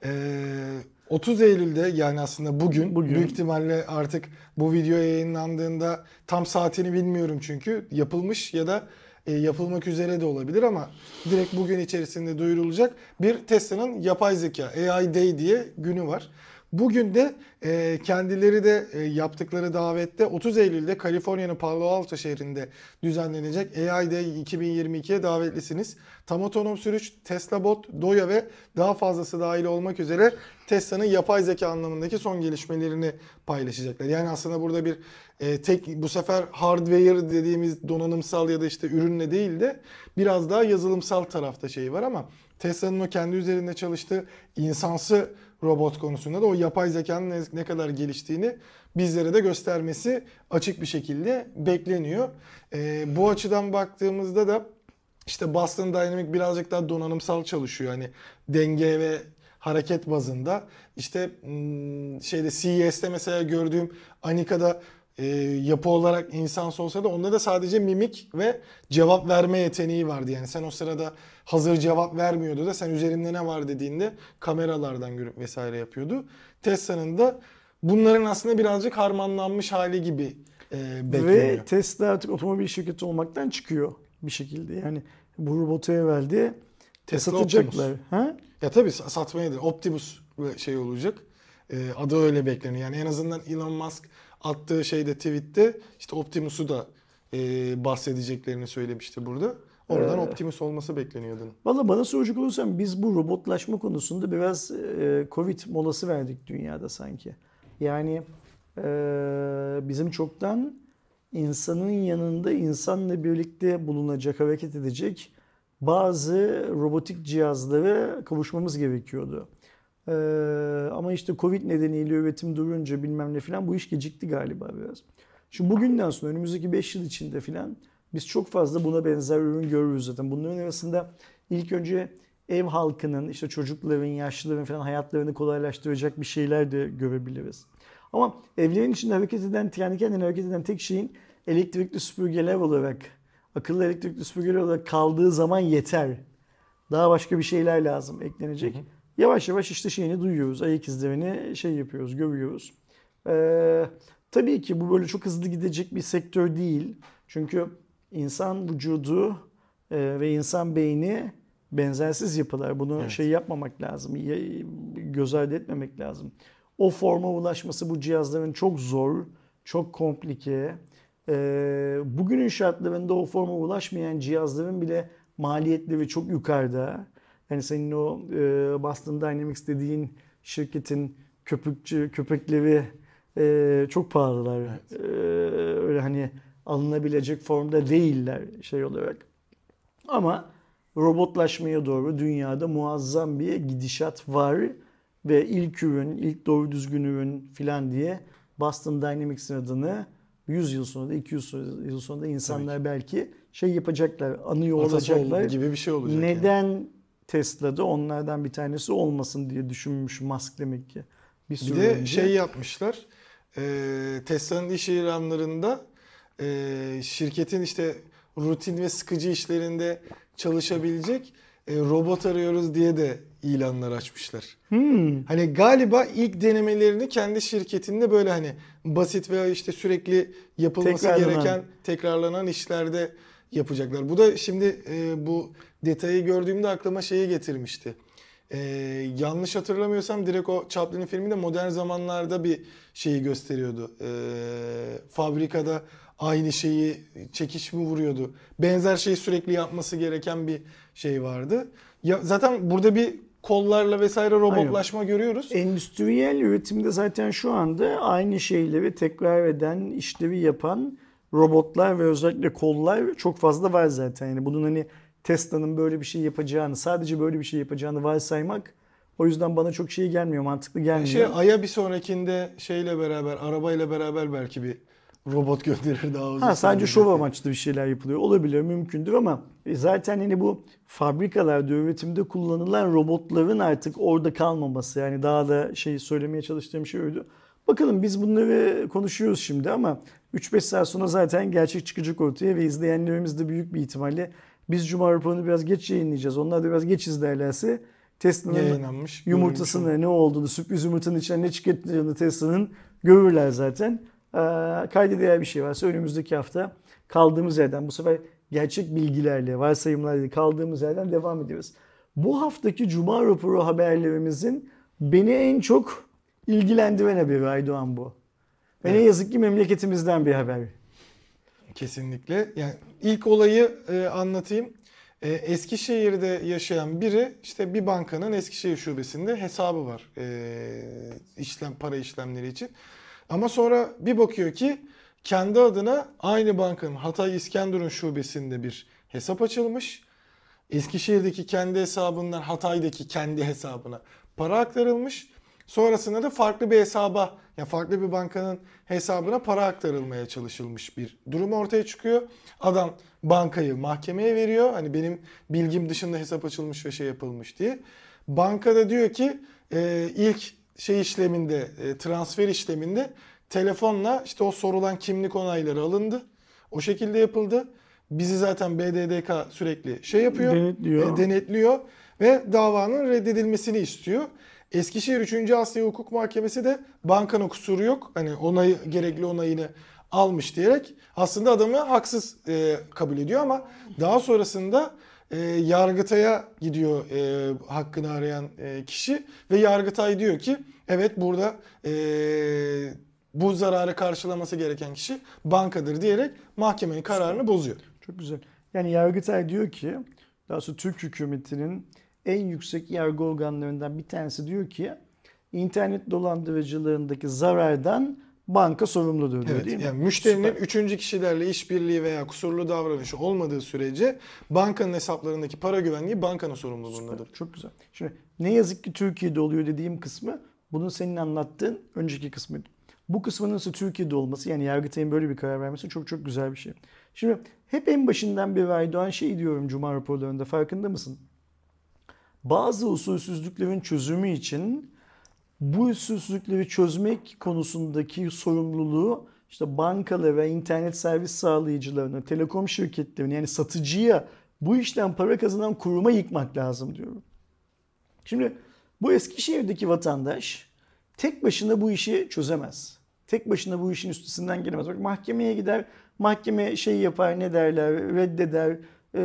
Ee, 30 Eylül'de yani aslında bugün, Bugün. büyük ihtimalle artık bu video yayınlandığında tam saatini bilmiyorum çünkü yapılmış ya da e, yapılmak üzere de olabilir ama direkt bugün içerisinde duyurulacak bir Tesla'nın yapay zeka AI Day diye günü var. Bugün de e, kendileri de e, yaptıkları davette 30 Eylül'de Kaliforniya'nın Palo Alto şehrinde düzenlenecek AI Day 2022'ye davetlisiniz. Tam otonom sürüş, Tesla Bot, Doya ve daha fazlası dahil olmak üzere Tesla'nın yapay zeka anlamındaki son gelişmelerini paylaşacaklar. Yani aslında burada bir e, tek bu sefer hardware dediğimiz donanımsal ya da işte ürünle değil de biraz daha yazılımsal tarafta şey var ama Tesla'nın o kendi üzerinde çalıştığı insansı robot konusunda da o yapay zekanın ne, kadar geliştiğini bizlere de göstermesi açık bir şekilde bekleniyor. Ee, bu açıdan baktığımızda da işte Boston Dynamics birazcık daha donanımsal çalışıyor. Hani denge ve hareket bazında. İşte hmm, şeyde CES'te mesela gördüğüm Anika'da e, yapı olarak insansı olsa da onda da sadece mimik ve cevap verme yeteneği vardı. Yani sen o sırada hazır cevap vermiyordu da sen üzerinde ne var dediğinde kameralardan görüp vesaire yapıyordu. Tesla'nın da bunların aslında birazcık harmanlanmış hali gibi e, bekleniyor. Ve Tesla artık otomobil şirketi olmaktan çıkıyor bir şekilde. Yani bu robotu evvelde Tesla satacaklar. Ha? Ya tabii sa- satmaya da Optimus şey olacak. Ee, adı öyle bekleniyor. Yani en azından Elon Musk attığı şeyde tweette işte Optimus'u da e, bahsedeceklerini söylemişti burada. Oradan Ee, Optimus olması bekleniyordu. Valla bana soracak olursam biz bu robotlaşma konusunda biraz e, Covid molası verdik dünyada sanki. Yani Ee, bizim çoktan insanın yanında insanla birlikte bulunacak, hareket edecek bazı robotik cihazlara kavuşmamız gerekiyordu. Ee, ama işte Covid nedeniyle üretim durunca bilmem ne falan bu iş gecikti galiba biraz. Şu bugünden sonra önümüzdeki 5 yıl içinde falan biz çok fazla buna benzer ürün görürüz zaten. Bunların arasında ilk önce ev halkının, işte çocukların, yaşlıların falan hayatlarını kolaylaştıracak bir şeyler de görebiliriz. Ama evlerin içinde hareket eden, kendi kendine hareket eden tek şeyin elektrikli süpürgeler olarak, akıllı elektrikli süpürgeler olarak kaldığı zaman yeter. Daha başka bir şeyler lazım eklenecek. Hı hı. Yavaş yavaş işte şeyini duyuyoruz. Ayak izlerini şey yapıyoruz, görüyoruz. Ee, tabii ki bu böyle çok hızlı gidecek bir sektör değil. Çünkü insan vücudu e, ve insan beyni benzersiz yapılar. Bunu evet. şey yapmamak lazım, göz ardı etmemek lazım. O forma ulaşması bu cihazların çok zor, çok komplike. Ee, bugünün şartlarında o forma ulaşmayan cihazların bile maliyetleri çok yukarıda. Yani senin o e, Boston Dynamics dediğin şirketin köpükçü köpekleri e, çok pahalılar. Evet. E, öyle hani alınabilecek formda değiller şey olarak. Ama robotlaşmaya doğru dünyada muazzam bir gidişat var ve ilk ürün, ilk doğru düzgün ürün filan diye Boston Dynamics'in adını 100 yıl sonra da 200 yıl sonra da insanlar belki şey yapacaklar, anıyor Atası olacaklar. gibi bir şey olacak. Neden yani. Tesla'da onlardan bir tanesi olmasın diye düşünmüş Musk demek ki. Bir, bir de önce. şey yapmışlar. E, Tesla'nın iş ilanlarında e, şirketin işte rutin ve sıkıcı işlerinde çalışabilecek e, robot arıyoruz diye de ilanlar açmışlar. Hmm. Hani galiba ilk denemelerini kendi şirketinde böyle hani basit veya işte sürekli yapılması tekrarlanan. gereken tekrarlanan işlerde yapacaklar. Bu da şimdi e, bu detayı gördüğümde aklıma şeyi getirmişti. E, yanlış hatırlamıyorsam direkt o Chaplin'in filminde modern zamanlarda bir şeyi gösteriyordu. E, fabrikada aynı şeyi çekiş mi vuruyordu? Benzer şeyi sürekli yapması gereken bir şey vardı. Ya zaten burada bir kollarla vesaire robotlaşma Aynen. görüyoruz. Endüstriyel üretimde zaten şu anda aynı şeyleri tekrar eden, işlevi yapan robotlar ve özellikle kollar çok fazla var zaten. Yani bunun hani Tesla'nın böyle bir şey yapacağını, sadece böyle bir şey yapacağını varsaymak o yüzden bana çok şey gelmiyor, mantıklı gelmiyor. Şey, Ay'a bir sonrakinde şeyle beraber, arabayla beraber belki bir robot gönderir daha uzun. Ha, sadece şov amaçlı bir şeyler yapılıyor. Olabilir, mümkündür ama e, zaten hani bu fabrikalarda, üretimde kullanılan robotların artık orada kalmaması. Yani daha da şey söylemeye çalıştığım şey oydu. Bakalım biz bunları konuşuyoruz şimdi ama 3-5 saat sonra zaten gerçek çıkacak ortaya ve izleyenlerimiz de büyük bir ihtimalle biz Cuma raporunu biraz geç yayınlayacağız. Onlar da biraz geç izlerlerse Tesla'nın yumurtasının ne olduğunu, sürpriz yumurtanın içinden ne çıkarttığını Tesla'nın görürler zaten. Ee, kayda değer bir şey varsa önümüzdeki hafta kaldığımız yerden bu sefer gerçek bilgilerle, varsayımlarla kaldığımız yerden devam ediyoruz. Bu haftaki Cuma raporu haberlerimizin beni en çok ilgilendiren haberi Aydoğan bu. Ve evet. ne yazık ki memleketimizden bir haber. Kesinlikle. Yani ilk olayı e, anlatayım. E, Eskişehir'de yaşayan biri işte bir bankanın Eskişehir şubesinde hesabı var. E, işlem para işlemleri için. Ama sonra bir bakıyor ki kendi adına aynı bankanın Hatay İskenderun şubesinde bir hesap açılmış. Eskişehir'deki kendi hesabından Hatay'daki kendi hesabına para aktarılmış. Sonrasında da farklı bir hesaba, yani farklı bir bankanın hesabına para aktarılmaya çalışılmış bir durum ortaya çıkıyor. Adam bankayı mahkemeye veriyor. Hani benim bilgim dışında hesap açılmış ve şey yapılmış diye. Bankada diyor ki e, ilk şey işleminde, e, transfer işleminde telefonla işte o sorulan kimlik onayları alındı. O şekilde yapıldı. Bizi zaten BDDK sürekli şey yapıyor, denetliyor, e, denetliyor ve davanın reddedilmesini istiyor. Eskişehir 3. Asya Hukuk Mahkemesi de bankanın kusuru yok. Hani onayı gerekli onayını almış diyerek aslında adamı haksız e, kabul ediyor ama daha sonrasında e, Yargıtay'a gidiyor e, hakkını arayan e, kişi ve Yargıtay diyor ki evet burada e, bu zararı karşılaması gereken kişi bankadır diyerek mahkemenin kararını bozuyor. Çok güzel. Yani Yargıtay diyor ki daha sonra Türk hükümetinin en yüksek yargı organlarından bir tanesi diyor ki internet dolandırıcılığındaki zarardan banka sorumludur diyor Evet, değil mi? yani müşterinin Süper. üçüncü kişilerle işbirliği veya kusurlu davranışı olmadığı sürece bankanın hesaplarındaki para güvenliği bankanın sorumluluğundadır. Çok güzel. Şimdi ne yazık ki Türkiye'de oluyor dediğim kısmı bunun senin anlattığın önceki kısmıydı. Bu kısmın nasıl Türkiye'de olması yani Yargıtay'ın böyle bir karar vermesi çok çok güzel bir şey. Şimdi hep en başından beri Aydoğan şey diyorum Cuma raporlarında farkında mısın? Bazı usulsüzlüklerin çözümü için bu usulsüzlükleri çözmek konusundaki sorumluluğu işte bankalara, internet servis sağlayıcılarına, telekom şirketlerine yani satıcıya bu işten para kazanan kuruma yıkmak lazım diyorum. Şimdi bu Eskişehir'deki vatandaş tek başına bu işi çözemez. Tek başına bu işin üstesinden gelemez. Bak mahkemeye gider, mahkeme şey yapar ne derler, reddeder, e,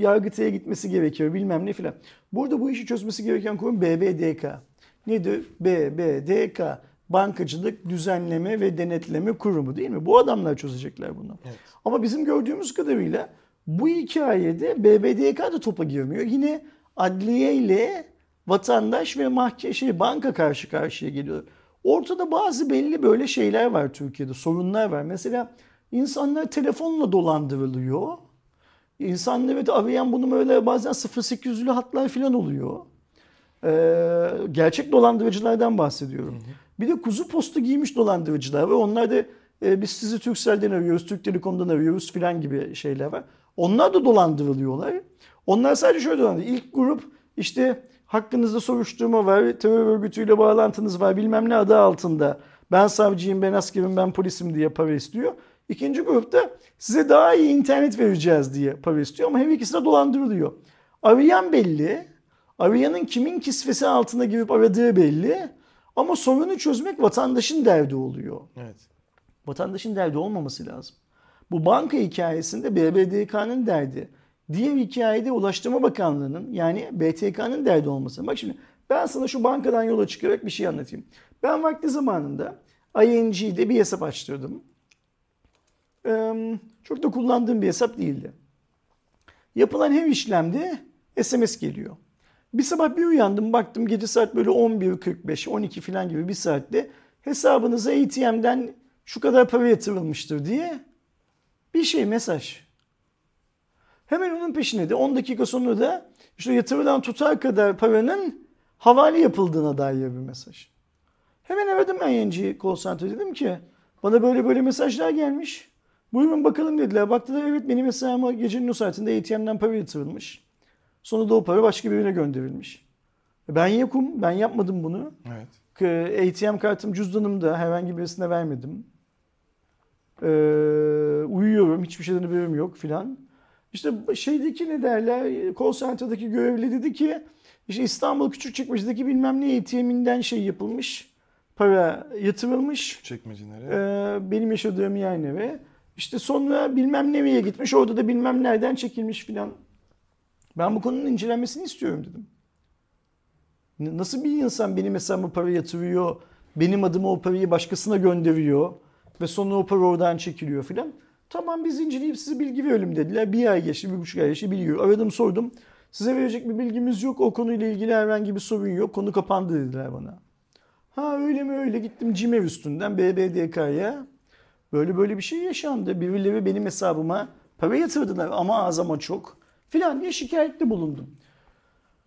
yargıtaya gitmesi gerekiyor bilmem ne filan. Burada bu işi çözmesi gereken kurum BBDK. Nedir? BBDK. Bankacılık Düzenleme ve Denetleme Kurumu değil mi? Bu adamlar çözecekler bunu. Evet. Ama bizim gördüğümüz kadarıyla bu hikayede BBDK da topa girmiyor. Yine adliye ile vatandaş ve mahkeme şey banka karşı karşıya geliyor. Ortada bazı belli böyle şeyler var Türkiye'de, sorunlar var. Mesela insanlar telefonla dolandırılıyor. İnsanları da arayan bunu böyle bazen 0800'lü hatlar falan oluyor. Ee, gerçek dolandırıcılardan bahsediyorum. Bir de kuzu postu giymiş dolandırıcılar var. Onlar da e, biz sizi Turkcell'den arıyoruz, Türk Telekom'dan arıyoruz filan gibi şeyler var. Onlar da dolandırılıyorlar. Onlar sadece şöyle dolandırıyor. İlk grup işte hakkınızda soruşturma var, terör örgütüyle bağlantınız var bilmem ne adı altında. Ben savcıyım, ben askerim, ben polisim diye para istiyor. İkinci grupta size daha iyi internet vereceğiz diye para istiyor ama her ikisi de dolandırılıyor. Arayan belli. Arayanın kimin kisvesi altına girip aradığı belli. Ama sorunu çözmek vatandaşın derdi oluyor. Evet. Vatandaşın derdi olmaması lazım. Bu banka hikayesinde BBDK'nın derdi. Diğer hikayede Ulaştırma Bakanlığı'nın yani BTK'nın derdi olması. Bak şimdi ben sana şu bankadan yola çıkarak bir şey anlatayım. Ben vakti zamanında ING'de bir hesap açtırdım. Çok da kullandığım bir hesap değildi. Yapılan her işlemde SMS geliyor. Bir sabah bir uyandım baktım gece saat böyle 11.45 12 falan gibi bir saatte hesabınıza ATM'den şu kadar para yatırılmıştır diye bir şey mesaj. Hemen onun peşine de 10 dakika sonra da işte yatırılan tutar kadar paranın havale yapıldığına dair bir mesaj. Hemen aradım ING call center dedim ki bana böyle böyle mesajlar gelmiş. Buyurun bakalım dediler. Baktılar evet benim hesabıma gecenin o saatinde ATM'den para yatırılmış. Sonra da o para başka birine gönderilmiş. Ben yokum. Ben yapmadım bunu. Evet. ATM kartım cüzdanımda. Herhangi birisine vermedim. Ee, uyuyorum. Hiçbir şeyden haberim yok filan. İşte şeydeki ne derler? Call center'daki görevli dedi ki işte İstanbul Küçükçekmece'deki bilmem ne ATM'inden şey yapılmış. Para yatırılmış. Çekmecelere. Ee, benim yaşadığım yerine ve işte sonra bilmem nereye gitmiş. Orada da bilmem nereden çekilmiş filan. Ben bu konunun incelenmesini istiyorum dedim. Nasıl bir insan benim hesabıma para yatırıyor, benim adıma o parayı başkasına gönderiyor ve sonra o para oradan çekiliyor filan. Tamam biz inceleyip size bilgi verelim dediler. Bir ay geçti, bir buçuk ay geçti biliyor. Aradım sordum. Size verecek bir bilgimiz yok. O konuyla ilgili herhangi bir sorun yok. Konu kapandı dediler bana. Ha öyle mi öyle gittim Cimev üstünden BBDK'ya. Böyle böyle bir şey yaşandı. Birileri benim hesabıma para yatırdılar ama az ama çok filan diye şikayette bulundum.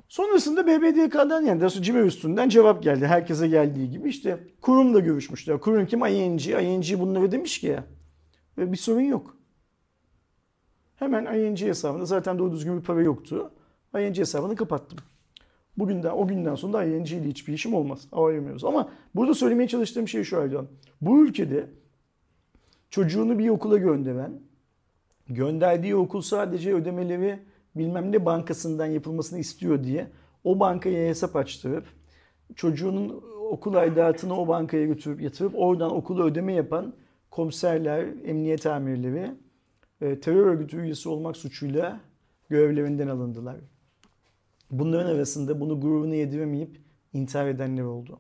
Sonrasında BBDK'dan yani daha CİMER üstünden cevap geldi. Herkese geldiği gibi işte kurumla görüşmüşler. Kurum kim? ING. ING bunları demiş ki "E, bir sorun yok. Hemen ING hesabında zaten doğru düzgün bir para yoktu. ING hesabını kapattım. Bugünden o günden sonra da ING ile hiçbir işim olmaz. Ayırmıyoruz. Ama burada söylemeye çalıştığım şey şu Aydoğan. Bu ülkede çocuğunu bir okula gönderen, gönderdiği okul sadece ödemeleri bilmem ne bankasından yapılmasını istiyor diye o bankaya hesap açtırıp çocuğunun okul aidatını o bankaya götürüp yatırıp oradan okula ödeme yapan komiserler, emniyet amirleri e, terör örgütü üyesi olmak suçuyla görevlerinden alındılar. Bunların arasında bunu gururunu yediremeyip intihar edenler oldu.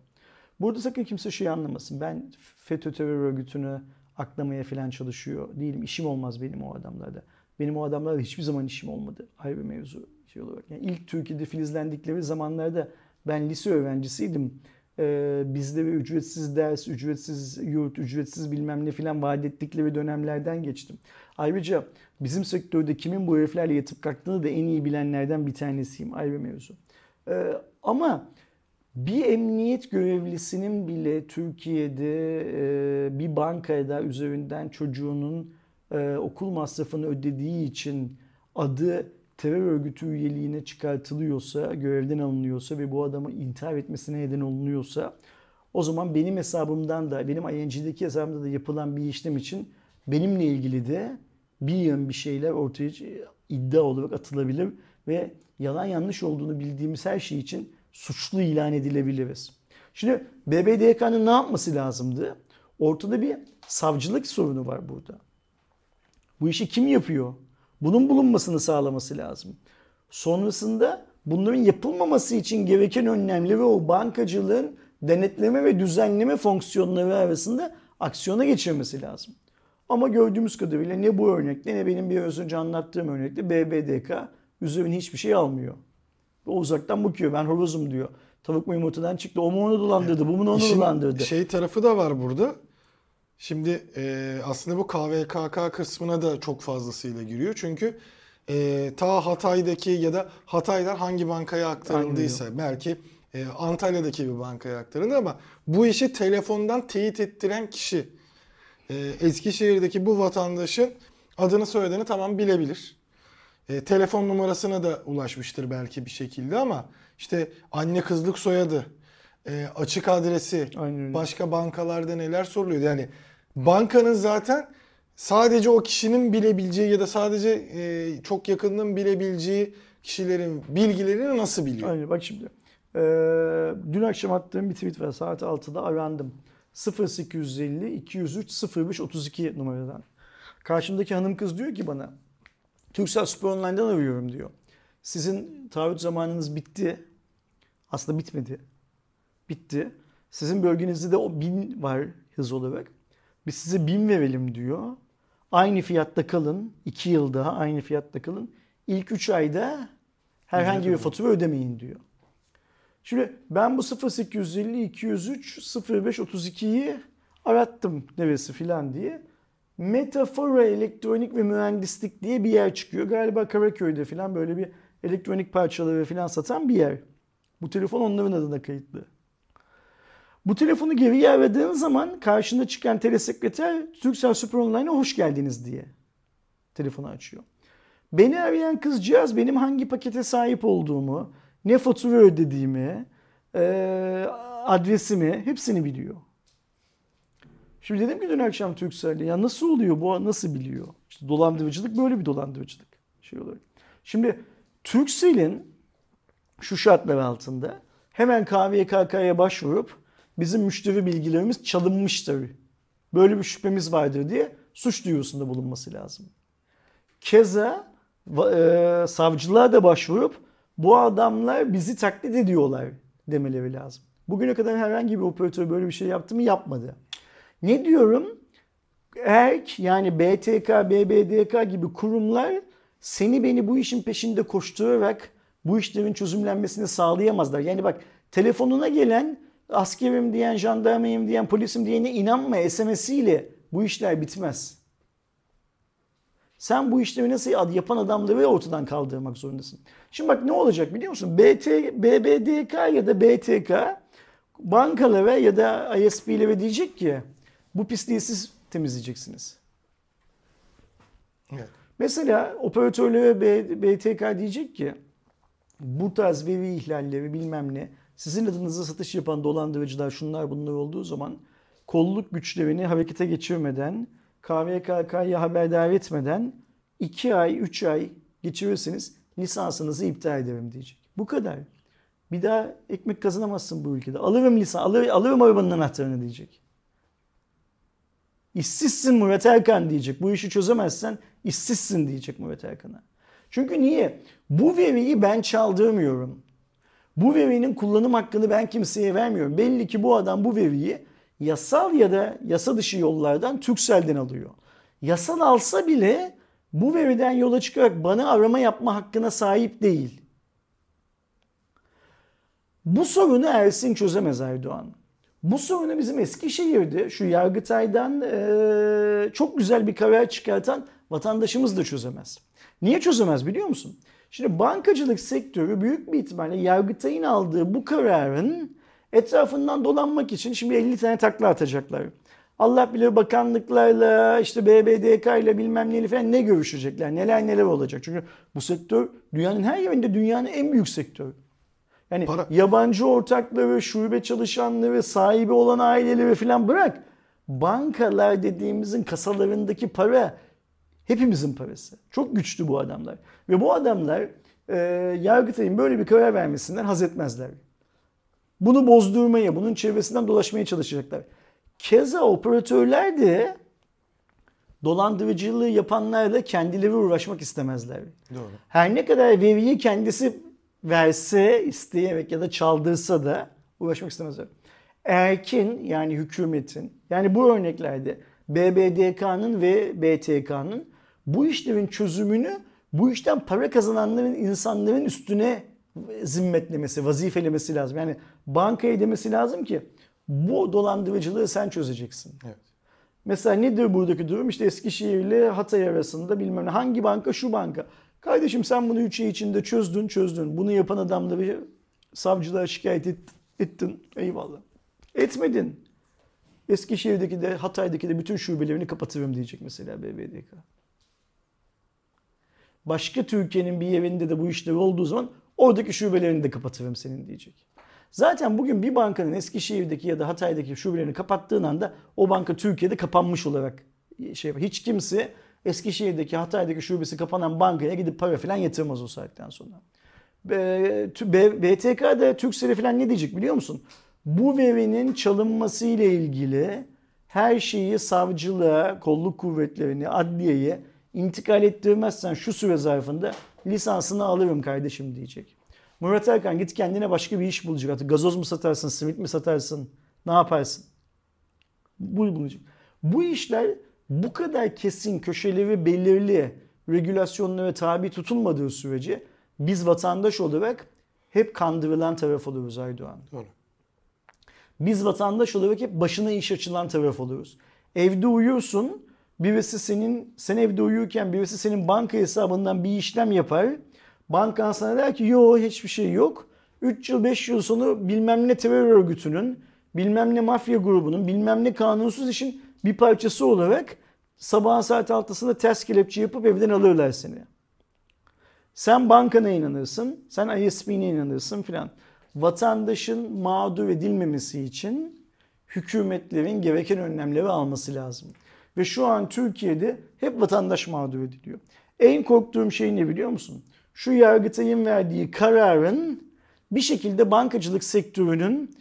Burada sakın kimse şey anlamasın. Ben FETÖ terör örgütünü aklamaya falan çalışıyor değilim. İşim olmaz benim o adamlarda. Benim o adamlarla hiçbir zaman işim olmadı. Ayrı bir mevzu şey olarak. Yani ilk Türkiye'de filizlendikleri zamanlarda ben lise öğrencisiydim. e, bizlere ücretsiz ders, ücretsiz yurt, ücretsiz bilmem ne filan vaat ettikleri dönemlerden geçtim. Ayrıca bizim sektörde kimin bu heriflerle yatıp kalktığını da en iyi bilenlerden bir tanesiyim. Ayrı mevzu. E, ama bir emniyet görevlisinin bile Türkiye'de e, bir bankada üzerinden çocuğunun e, okul masrafını ödediği için adı terör örgütü üyeliğine çıkartılıyorsa, görevden alınıyorsa ve bu adamı intihar etmesine neden olunuyorsa o zaman benim hesabımdan da, benim ING'deki hesabımda da yapılan bir işlem için benimle ilgili de bir yön bir şeyler ortaya iddia olarak atılabilir ve yalan yanlış olduğunu bildiğimiz her şey için suçlu ilan edilebiliriz. Şimdi BBDK'nın ne yapması lazımdı? Ortada bir savcılık sorunu var burada. Bu işi kim yapıyor? Bunun bulunmasını sağlaması lazım. Sonrasında bunların yapılmaması için gereken önlemleri o bankacılığın denetleme ve düzenleme fonksiyonları arasında aksiyona geçirmesi lazım. Ama gördüğümüz kadarıyla ne bu örnekte ne benim biraz önce anlattığım örnekte BBDK üzerine hiçbir şey almıyor. O uzaktan bakıyor ben horozum diyor. Tavuk mu yumurtadan çıktı. O mu onu dolandırdı, bu mu onu İşin dolandırdı. Şey tarafı da var burada. Şimdi e, aslında bu KVKK kısmına da çok fazlasıyla giriyor. Çünkü e, ta Hatay'daki ya da Hatay'dan hangi bankaya aktarıldıysa belki e, Antalya'daki bir bankaya aktarıldı ama bu işi telefondan teyit ettiren kişi e, Eskişehir'deki bu vatandaşın adını soyadını tamam bilebilir. E, telefon numarasına da ulaşmıştır belki bir şekilde ama işte anne kızlık soyadı, e, açık adresi, Aynen başka bankalarda neler soruluyor. Yani bankanın zaten sadece o kişinin bilebileceği ya da sadece e, çok yakınının bilebileceği kişilerin bilgilerini nasıl biliyor? Aynen bak şimdi. Ee, dün akşam attığım bir tweet var. Saat 6'da arandım. 0850 203 05 32 numaradan. Karşımdaki hanım kız diyor ki bana Türksel Süper Online'dan arıyorum diyor. Sizin taahhüt zamanınız bitti. Aslında bitmedi. Bitti. Sizin bölgenizde de o bin var hız olarak. Biz size bin verelim diyor. Aynı fiyatta kalın. 2 yıl daha aynı fiyatta kalın. İlk 3 ayda herhangi bir fatura ödemeyin diyor. Şimdi ben bu 0850 203 05 32'yi arattım neresi filan diye. Metafora Elektronik ve Mühendislik diye bir yer çıkıyor. Galiba Karaköy'de filan böyle bir elektronik parçaları filan satan bir yer. Bu telefon onların adına kayıtlı. Bu telefonu geriye aradığın zaman karşında çıkan telesekreter Turkcell Super Online'a hoş geldiniz diye telefonu açıyor. Beni arayan kızcağız benim hangi pakete sahip olduğumu, ne fatura ödediğimi, adresimi hepsini biliyor. Şimdi dedim ki dün akşam Turkcell'de ya nasıl oluyor bu nasıl biliyor? İşte dolandırıcılık böyle bir dolandırıcılık şey olarak. Şimdi Turkcell'in şu şartlar altında hemen KVKK'ya başvurup bizim müşteri bilgilerimiz çalınmıştır. Böyle bir şüphemiz vardır diye suç duyurusunda bulunması lazım. Keza e, savcılığa da başvurup bu adamlar bizi taklit ediyorlar demeleri lazım. Bugüne kadar herhangi bir operatör böyle bir şey yaptı mı? Yapmadı. Ne diyorum? ERK yani BTK, BBDK gibi kurumlar seni beni bu işin peşinde koşturarak bu işlerin çözümlenmesini sağlayamazlar. Yani bak telefonuna gelen askerim diyen, jandarmayım diyen, polisim diyene inanma SMS'iyle bu işler bitmez. Sen bu işlemi nasıl yapan adamları ortadan kaldırmak zorundasın. Şimdi bak ne olacak biliyor musun? BT, BBDK ya da BTK bankalara ya da ISP'lere diyecek ki bu pisliği siz temizleyeceksiniz. Evet. Mesela operatörlere BTK diyecek ki bu tarz veri ihlalleri bilmem ne sizin adınıza satış yapan dolandırıcılar şunlar bunlar olduğu zaman kolluk güçlerini harekete geçirmeden KVKK'ya haberdar etmeden 2 ay 3 ay geçirirseniz lisansınızı iptal ederim diyecek. Bu kadar. Bir daha ekmek kazanamazsın bu ülkede. Alırım lisan, alır, alırım arabanın anahtarını diyecek. İşsizsin Murat Erkan diyecek. Bu işi çözemezsen işsizsin diyecek Murat Erkan'a. Çünkü niye? Bu veriyi ben çaldırmıyorum. Bu verinin kullanım hakkını ben kimseye vermiyorum. Belli ki bu adam bu veriyi yasal ya da yasa dışı yollardan Turkcell'den alıyor. Yasal alsa bile bu veriden yola çıkarak bana arama yapma hakkına sahip değil. Bu sorunu Ersin çözemez Erdoğan. Bu sorunu bizim Eskişehir'de şu Yargıtay'dan e, çok güzel bir karar çıkartan vatandaşımız da çözemez. Niye çözemez biliyor musun? Şimdi bankacılık sektörü büyük bir ihtimalle Yargıtay'ın aldığı bu kararın etrafından dolanmak için şimdi 50 tane takla atacaklar. Allah bilir bakanlıklarla işte BBDK ile bilmem neyle falan ne görüşecekler. Neler neler olacak. Çünkü bu sektör dünyanın her yerinde dünyanın en büyük sektörü. Yani Para. yabancı ortakları, şube çalışanları, sahibi olan aileleri falan bırak. Bankalar dediğimizin kasalarındaki para hepimizin parası. Çok güçlü bu adamlar. Ve bu adamlar e, Yargıtay'ın böyle bir karar vermesinden haz etmezler. Bunu bozdurmaya, bunun çevresinden dolaşmaya çalışacaklar. Keza operatörler de dolandırıcılığı yapanlarla kendileri uğraşmak istemezler. Doğru. Her ne kadar veriyi kendisi verse, isteyerek ya da çaldırsa da uğraşmak istemezler. Erkin yani hükümetin yani bu örneklerde BBDK'nın ve BTK'nın bu işlerin çözümünü bu işten para kazananların insanların üstüne zimmetlemesi, vazifelemesi lazım. Yani bankaya demesi lazım ki bu dolandırıcılığı sen çözeceksin. Evet. Mesela nedir buradaki durum? İşte Eskişehir ile Hatay arasında bilmem ne. Hangi banka? Şu banka. Kardeşim sen bunu 3 ay içinde çözdün çözdün. Bunu yapan adamları savcılığa şikayet et- ettin. Eyvallah. Etmedin. Eskişehir'deki de Hatay'daki de bütün şubelerini kapatırım diyecek mesela BBDK. Başka Türkiye'nin bir yerinde de bu işler olduğu zaman oradaki şubelerini de kapatırım senin diyecek. Zaten bugün bir bankanın Eskişehir'deki ya da Hatay'daki şubelerini kapattığın anda o banka Türkiye'de kapanmış olarak şey yapar. Hiç kimse Eskişehir'deki Hatay'daki şubesi kapanan bankaya gidip para falan yatırmaz o saatten sonra. BTK'da Türkcell'e falan ne diyecek biliyor musun? Bu verinin çalınması ile ilgili her şeyi savcılığa, kolluk kuvvetlerine, adliyeye intikal ettirmezsen şu süre zarfında lisansını alırım kardeşim diyecek. Murat Erkan git kendine başka bir iş bulacak. Artık gazoz mu satarsın, simit mi satarsın, ne yaparsın? Bu bulacak. Bu işler bu kadar kesin, köşeleri belirli, regülasyonlara tabi tutulmadığı sürece biz vatandaş olarak hep kandırılan taraf oluruz Aydoğan. Doğru. Biz vatandaş olarak hep başına iş açılan taraf oluruz. Evde uyursun, birisi senin, sen evde uyurken birisi senin banka hesabından bir işlem yapar. Bankan sana der ki yo hiçbir şey yok. 3 yıl 5 yıl sonu bilmem ne terör örgütünün, bilmem ne mafya grubunun, bilmem ne kanunsuz işin bir parçası olarak sabahın saat 6'sında ters kelepçe yapıp evden alırlar seni. Sen bankana inanırsın, sen ISP'ne inanırsın filan. Vatandaşın mağdur edilmemesi için hükümetlerin gereken önlemleri alması lazım. Ve şu an Türkiye'de hep vatandaş mağdur ediliyor. En korktuğum şey ne biliyor musun? Şu Yargıtay'ın verdiği kararın bir şekilde bankacılık sektörünün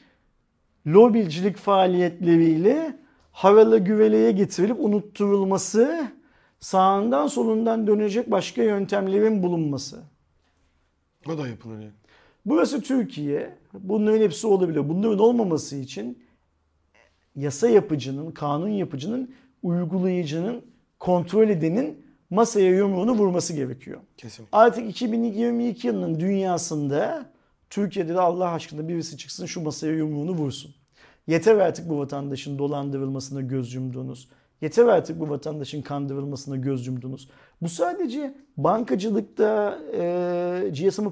lobicilik faaliyetleriyle harala güveleye getirilip unutturulması, sağından solundan dönecek başka yöntemlerin bulunması. O da yapılır yani. Burası Türkiye. Bunların hepsi olabilir. Bunların olmaması için yasa yapıcının, kanun yapıcının, uygulayıcının, kontrol edenin masaya yumruğunu vurması gerekiyor. Kesinlikle. Artık 2022 yılının dünyasında Türkiye'de de Allah aşkına birisi çıksın şu masaya yumruğunu vursun. Yeter artık bu vatandaşın dolandırılmasına göz yumduğunuz. Yeter artık bu vatandaşın kandırılmasına göz yumduğunuz. Bu sadece bankacılıkta, e, GSM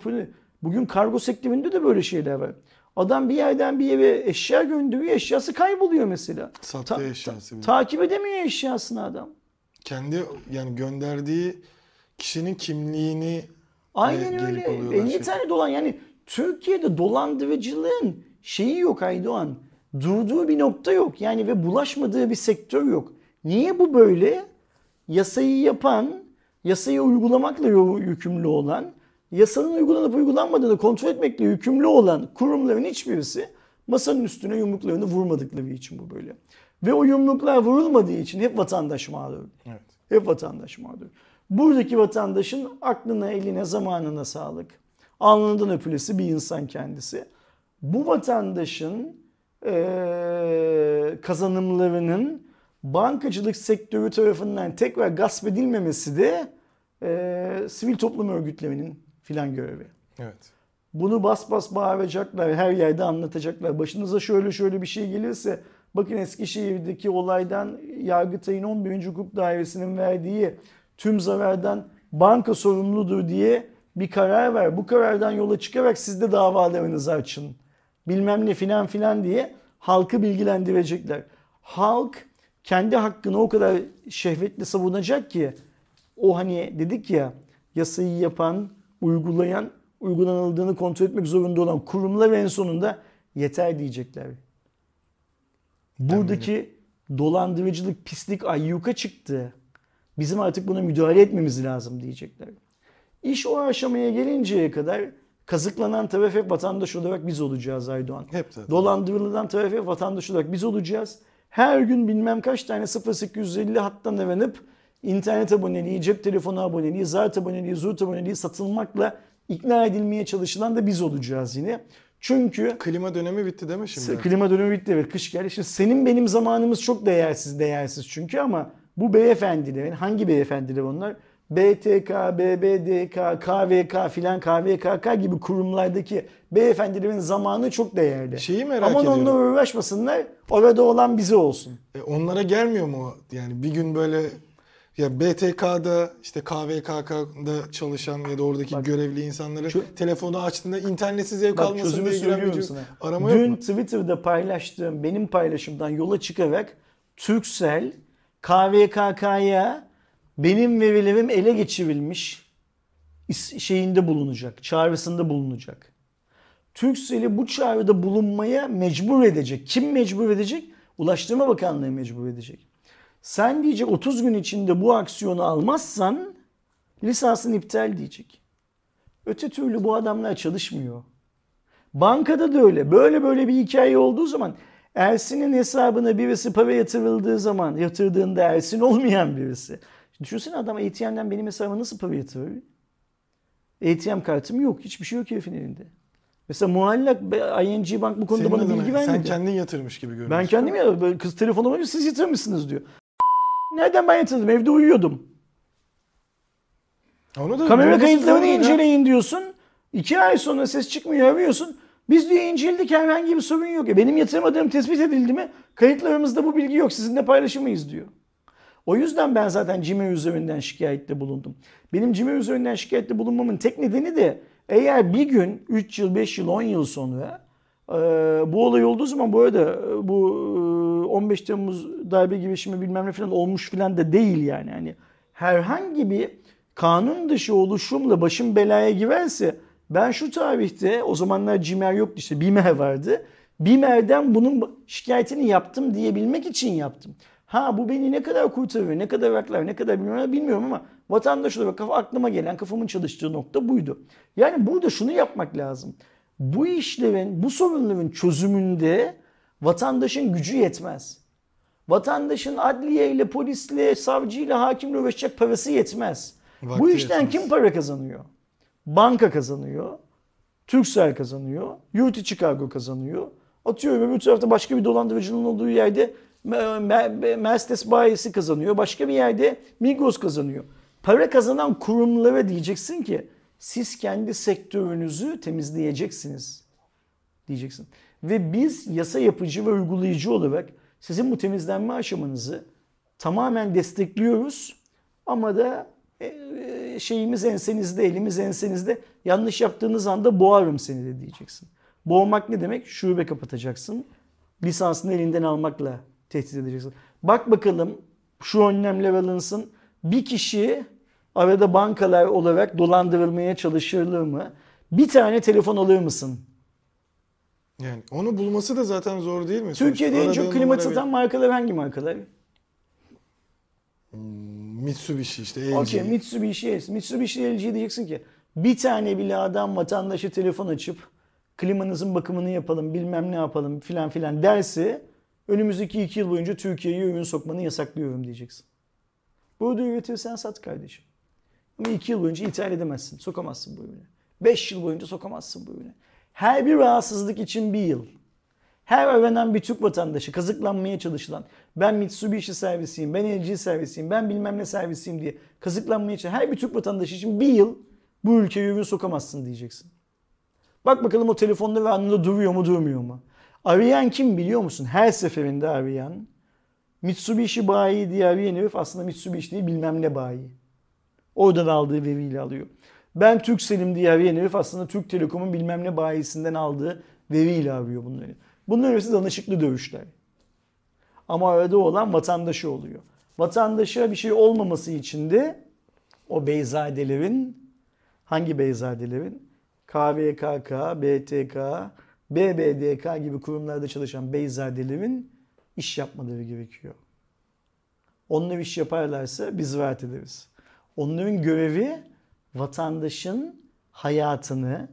bugün kargo sektöründe de böyle şeyler var. Adam bir yerden bir yere eşya gönderiyor, eşyası kayboluyor mesela. Sattığı Ta- eşyası. bile. Takip edemiyor eşyasını adam. Kendi yani gönderdiği kişinin kimliğini Aynen gelip öyle. alıyorlar 50 şey. tane dolan yani Türkiye'de dolandırıcılığın şeyi yok Aydoğan. Durduğu bir nokta yok. Yani ve bulaşmadığı bir sektör yok. Niye bu böyle? Yasayı yapan, yasayı uygulamakla yükümlü olan, yasanın uygulanıp uygulanmadığını kontrol etmekle yükümlü olan kurumların hiçbirisi masanın üstüne yumruklarını vurmadıkları için bu böyle. Ve o yumruklar vurulmadığı için hep vatandaş mağdur. evet. Hep vatandaş mağdur. Buradaki vatandaşın aklına, eline, zamanına sağlık. Alnından öpülesi bir insan kendisi. Bu vatandaşın kazanımlarının bankacılık sektörü tarafından tekrar gasp edilmemesi de eee, sivil toplum örgütlerinin filan görevi. Evet. Bunu bas bas bağıracaklar, her yerde anlatacaklar. Başınıza şöyle şöyle bir şey gelirse bakın Eskişehir'deki olaydan Yargıtay'ın 11. Hukuk Dairesi'nin verdiği tüm zarardan banka sorumludur diye bir karar ver. Bu karardan yola çıkarak siz de davalarınızı açın. Bilmem ne filan filan diye halkı bilgilendirecekler. Halk kendi hakkını o kadar şehvetle savunacak ki o hani dedik ya yasayı yapan, uygulayan, uygulanıldığını kontrol etmek zorunda olan kurumlar en sonunda yeter diyecekler. Buradaki dolandırıcılık, pislik ayyuka çıktı. Bizim artık buna müdahale etmemiz lazım diyecekler. İş o aşamaya gelinceye kadar kazıklanan taraf hep vatandaş olarak biz olacağız Aydoğan. Hep zaten. Dolandırılan taraf hep vatandaş olarak biz olacağız. Her gün bilmem kaç tane 0850 hattan aranıp internet aboneliği, cep telefonu aboneliği, zart aboneliği, zurt aboneliği satılmakla ikna edilmeye çalışılan da biz olacağız yine. Çünkü Klima dönemi bitti değil mi şimdi? klima dönemi bitti evet kış geldi. Şimdi senin benim zamanımız çok değersiz değersiz çünkü ama bu beyefendilerin hangi beyefendiler onlar? BTK, BBDK, KVK filan KVKK gibi kurumlardaki beyefendilerin zamanı çok değerli. Şeyi merak Aman ediyorum. onunla uğraşmasınlar. Orada olan bize olsun. E, onlara gelmiyor mu? Yani bir gün böyle ya BTK'da işte KVKK'da çalışan ya da oradaki görevli insanların Çö- telefonu açtığında internetsiz ev Bak kalmasın diye giren bir arama yok Dün mu? Twitter'da paylaştığım benim paylaşımdan yola çıkarak Turkcell KVKK'ya benim verilerim ele geçirilmiş şeyinde bulunacak, çağrısında bulunacak. Turkcell'i bu çağrıda bulunmaya mecbur edecek. Kim mecbur edecek? Ulaştırma Bakanlığı mecbur edecek. Sen diyecek 30 gün içinde bu aksiyonu almazsan lisansın iptal diyecek. Öte türlü bu adamlar çalışmıyor. Bankada da öyle. Böyle böyle bir hikaye olduğu zaman Ersin'in hesabına birisi para yatırıldığı zaman yatırdığında Ersin olmayan birisi. Düşünsene adam ATM'den benim hesabıma nasıl para yatırır? ATM kartım yok. Hiçbir şey yok herifin elinde. Mesela muallak ING Bank bu konuda Senin bana bilgi sen vermedi. kendin yatırmış gibi görünüyorsun. Ben kendim ya kız telefonu alınca siz yatırmışsınız diyor. Nereden ben yatırdım? Evde uyuyordum. Onu da Kamera kayıtlarını ya. inceleyin diyorsun. İki ay sonra ses çıkmıyor arıyorsun. Biz diyor inceledik herhangi bir sorun yok. E benim yatırmadığım tespit edildi mi? Kayıtlarımızda bu bilgi yok. Sizinle paylaşamayız diyor. O yüzden ben zaten Gmail üzerinden şikayette bulundum. Benim Gmail üzerinden şikayette bulunmamın tek nedeni de eğer bir gün 3 yıl, 5 yıl, 10 yıl sonra e, bu olay olduğu zaman bu arada e, bu e, 15 Temmuz darbe girişimi bilmem ne falan olmuş falan da değil yani. Hani herhangi bir kanun dışı oluşumla başım belaya girerse ben şu tarihte o zamanlar Cimer yoktu işte Bimer vardı. Bimer'den bunun şikayetini yaptım diyebilmek için yaptım. Ha bu beni ne kadar kurtarır, ne kadar aklar, ne kadar bilmiyorum, bilmiyorum ama vatandaş olarak kafa, aklıma gelen kafamın çalıştığı nokta buydu. Yani burada şunu yapmak lazım. Bu işlerin, bu sorunların çözümünde vatandaşın gücü yetmez. Vatandaşın adliyeyle, polisle, savcıyla, hakimle uğraşacak parası yetmez. Vakti bu işten yetmez. kim para kazanıyor? Banka kazanıyor. Turkcell kazanıyor. Yurt içi kargo kazanıyor. Atıyorum öbür tarafta başka bir dolandırıcının olduğu yerde Mercedes bayisi kazanıyor. Başka bir yerde Migros kazanıyor. Para kazanan kurumlara diyeceksin ki siz kendi sektörünüzü temizleyeceksiniz diyeceksin. Ve biz yasa yapıcı ve uygulayıcı olarak sizin bu temizlenme aşamanızı tamamen destekliyoruz. Ama da e, e, şeyimiz ensenizde, elimiz ensenizde. Yanlış yaptığınız anda boğarım seni de diyeceksin. Boğmak ne demek? Şube kapatacaksın. Lisansını elinden almakla tehdit edeceksin. Bak bakalım şu önlemler alınsın. Bir kişi arada bankalar olarak dolandırılmaya çalışırlar mı? Bir tane telefon alır mısın? Yani onu bulması da zaten zor değil mi? Türkiye'de en çok klima satan markalar hangi markalar? bir- Mitsubishi işte LG. Okey Mitsubishi, Mitsubishi LG diyeceksin ki bir tane bile adam vatandaşı telefon açıp klimanızın bakımını yapalım bilmem ne yapalım filan filan derse önümüzdeki iki yıl boyunca Türkiye'ye ürün sokmanı yasaklıyorum diyeceksin. Burada üretirsen sat kardeşim. Ama iki yıl boyunca ithal edemezsin. Sokamazsın bu ürünü. Beş yıl boyunca sokamazsın bu ürünü. Her bir rahatsızlık için bir yıl. Her aranan bir Türk vatandaşı kazıklanmaya çalışılan ben Mitsubishi servisiyim, ben LG servisiyim, ben bilmem ne servisiyim diye kazıklanmaya çalışan her bir Türk vatandaşı için bir yıl bu ülkeye ürün sokamazsın diyeceksin. Bak bakalım o telefonda ve anında duruyor mu durmuyor mu? Arayan kim biliyor musun? Her seferinde arayan Mitsubishi bayi diye arayan herif aslında Mitsubishi değil bilmem ne bayi. Oradan aldığı veriyle alıyor. Ben Turkcell'im diye arayan herif aslında Türk Telekom'un bilmem ne bayisinden aldığı veriyle arıyor bunları. Bunların hepsi danışıklı dövüşler. Ama arada olan vatandaşı oluyor. Vatandaşa bir şey olmaması için de o beyzadelerin hangi beyzadelerin? KVKK, BTK, BBDK gibi kurumlarda çalışan beyzadelerin iş yapmaları gerekiyor. Onlar iş yaparlarsa biz rahat ederiz. Onların görevi vatandaşın hayatını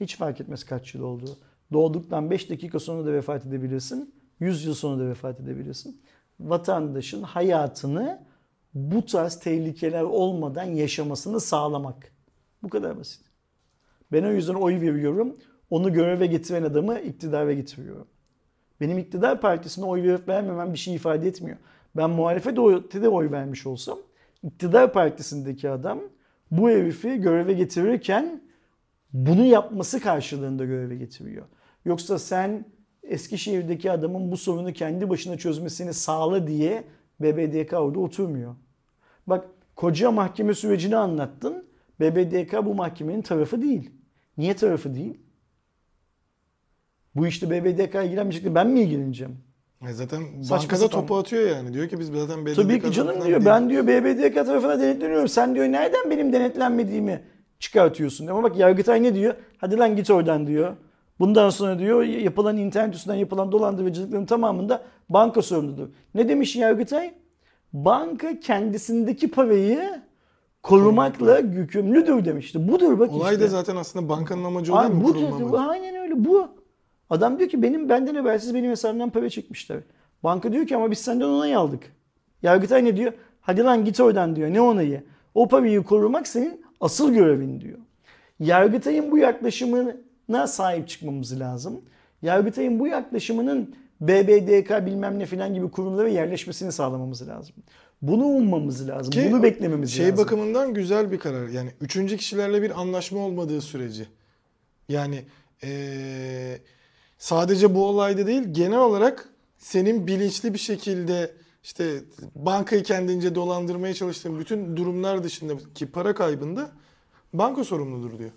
hiç fark etmez kaç yıl oldu. Doğduktan 5 dakika sonra da vefat edebilirsin. 100 yıl sonra da vefat edebilirsin. Vatandaşın hayatını bu tarz tehlikeler olmadan yaşamasını sağlamak. Bu kadar basit. Ben o yüzden oy veriyorum. Onu göreve getiren adamı iktidara getiriyorum. Benim iktidar partisine oy verip vermemem bir şey ifade etmiyor. Ben muhalefete de oy vermiş olsam iktidar partisindeki adam bu herifi göreve getirirken bunu yapması karşılığında göreve getiriyor. Yoksa sen Eskişehir'deki adamın bu sorunu kendi başına çözmesini sağla diye BBDK orada oturmuyor. Bak koca mahkeme sürecini anlattın. BBDK bu mahkemenin tarafı değil. Niye tarafı değil? Bu işte BBDK ilgilenmeyecek ben mi ilgileneceğim? E zaten Saçma bankada sapan. topu atıyor yani. Diyor ki biz zaten BDDK Tabii ki canım diyor. değil. Ben diyor BBDK tarafına denetleniyorum. Sen diyor nereden benim denetlenmediğimi çıkartıyorsun? Ama bak Yargıtay ne diyor? Hadi lan git oradan diyor. Bundan sonra diyor yapılan internet üstünden yapılan dolandırıcılıkların tamamında banka sorumludur. Ne demiş Yargıtay? Banka kendisindeki parayı korumakla yükümlüdür demişti. Budur bak Olay işte. da zaten aslında bankanın amacı o değil mi? bu, Kurulma bu- amacı. aynen öyle bu. Adam diyor ki benim benden habersiz benim hesabımdan para çekmişler. Banka diyor ki ama biz senden onay aldık. Yargıtay ne diyor? Hadi lan git oradan diyor. Ne onayı? O parayı korumak senin asıl görevin diyor. Yargıtay'ın bu yaklaşımına sahip çıkmamız lazım. Yargıtay'ın bu yaklaşımının BBDK bilmem ne filan gibi kurumlara yerleşmesini sağlamamız lazım. Bunu ummamız lazım. Ki Bunu beklememiz şey lazım. bakımından güzel bir karar. Yani üçüncü kişilerle bir anlaşma olmadığı süreci. Yani eee, sadece bu olayda değil genel olarak senin bilinçli bir şekilde işte bankayı kendince dolandırmaya çalıştığın bütün durumlar dışındaki para kaybında banka sorumludur diyor.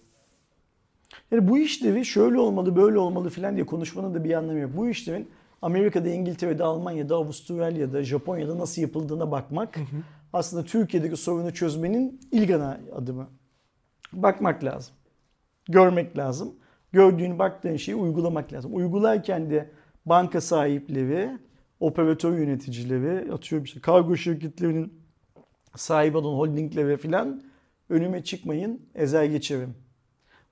Yani bu işlevi şöyle olmalı, böyle olmalı filan diye konuşmanın da bir anlamı yok. Bu işlevin Amerika'da, İngiltere'de, Almanya'da, Avustralya'da, Japonya'da nasıl yapıldığına bakmak aslında Türkiye'deki sorunu çözmenin ilk ana adımı. Bakmak lazım. Görmek lazım. Gördüğün, baktığın şeyi uygulamak lazım. Uygularken de banka sahipleri, operatör yöneticileri, atıyorum işte kargo şirketlerinin sahibi olan holdingleri filan önüme çıkmayın, ezer geçerim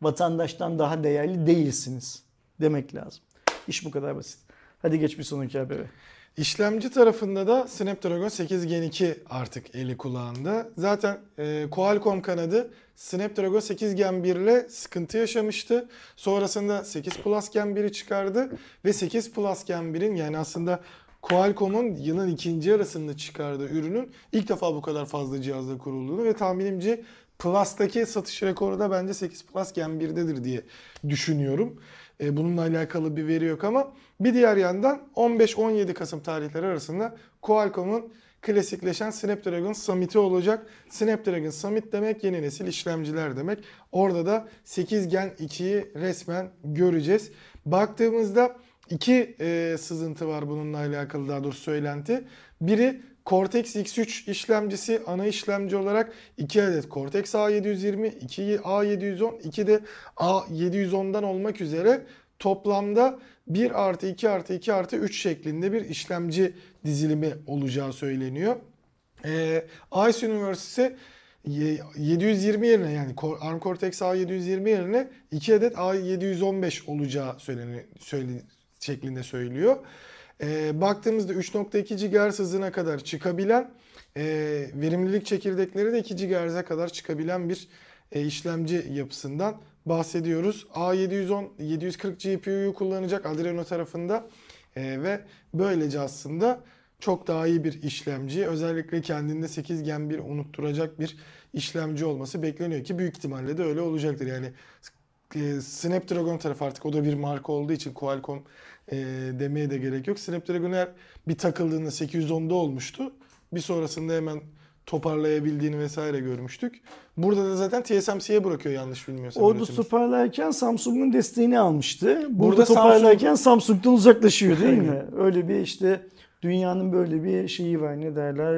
vatandaştan daha değerli değilsiniz demek lazım. İş bu kadar basit. Hadi geç bir sonraki habere. İşlemci tarafında da Snapdragon 8 Gen 2 artık eli kulağında. Zaten e, Qualcomm kanadı Snapdragon 8 Gen 1 ile sıkıntı yaşamıştı. Sonrasında 8 Plus Gen 1'i çıkardı ve 8 Plus Gen 1'in yani aslında Qualcomm'un yılın ikinci yarısında çıkardığı ürünün ilk defa bu kadar fazla cihazda kurulduğunu ve tahminimce Plus'taki satış rekoru da bence 8 Plus Gen 1'dedir diye düşünüyorum. E, bununla alakalı bir veri yok ama bir diğer yandan 15-17 Kasım tarihleri arasında Qualcomm'un klasikleşen Snapdragon Summit'i olacak. Snapdragon Summit demek yeni nesil işlemciler demek. Orada da 8 Gen 2'yi resmen göreceğiz. Baktığımızda iki e, sızıntı var bununla alakalı daha doğrusu söylenti. Biri Cortex X3 işlemcisi ana işlemci olarak 2 adet Cortex A720, 2 A710, 2 de A710'dan olmak üzere toplamda 1 artı 2 artı 2 artı 3 şeklinde bir işlemci dizilimi olacağı söyleniyor. Ee, Ice University 720 yerine yani ARM Cortex A720 yerine 2 adet A715 olacağı söyleni, söyle, şeklinde söylüyor. E, baktığımızda 3.2 GHz hızına kadar çıkabilen e, verimlilik çekirdekleri de 2 GHz'e kadar çıkabilen bir e, işlemci yapısından bahsediyoruz. A710 740 GPU'yu kullanacak Adreno tarafında e, ve böylece aslında çok daha iyi bir işlemci. Özellikle kendinde 8 Gen 1 unutturacak bir işlemci olması bekleniyor ki büyük ihtimalle de öyle olacaktır. Yani e, Snapdragon tarafı artık o da bir marka olduğu için Qualcomm e, demeye de gerek yok. Snapdragon her bir takıldığında 810'da olmuştu. Bir sonrasında hemen toparlayabildiğini vesaire görmüştük. Burada da zaten TSMC'ye bırakıyor yanlış bilmiyorsam. Orada üretimi. toparlarken Samsung'un desteğini almıştı. Burada, Burada toparlarken Samsung'dan uzaklaşıyor değil mi? Öyle bir işte dünyanın böyle bir şeyi var ne derler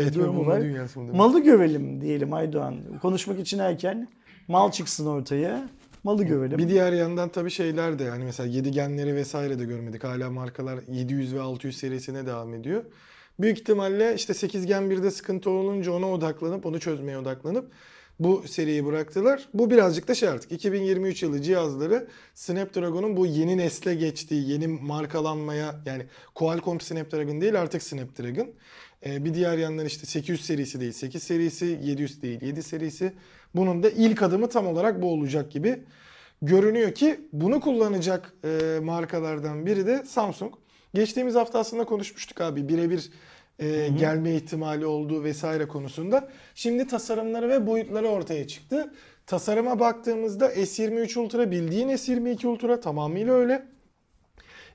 e, Etme durumu var. Malı görelim diyelim Aydoğan. Konuşmak için erken mal çıksın ortaya. Malı görelim. Bir diğer yandan tabii şeyler de hani mesela 7 genleri vesaire de görmedik. Hala markalar 700 ve 600 serisine devam ediyor. Büyük ihtimalle işte 8 gen 1'de sıkıntı olunca ona odaklanıp onu çözmeye odaklanıp bu seriyi bıraktılar. Bu birazcık da şey artık 2023 yılı cihazları Snapdragon'un bu yeni nesle geçtiği, yeni markalanmaya yani Qualcomm Snapdragon değil artık Snapdragon. Ee, bir diğer yandan işte 800 serisi değil 8 serisi, 700 değil 7 serisi. Bunun da ilk adımı tam olarak bu olacak gibi görünüyor ki bunu kullanacak e, markalardan biri de Samsung. Geçtiğimiz hafta aslında konuşmuştuk abi birebir e, gelme ihtimali olduğu vesaire konusunda. Şimdi tasarımları ve boyutları ortaya çıktı. Tasarıma baktığımızda S23 Ultra bildiğin S22 Ultra tamamıyla öyle.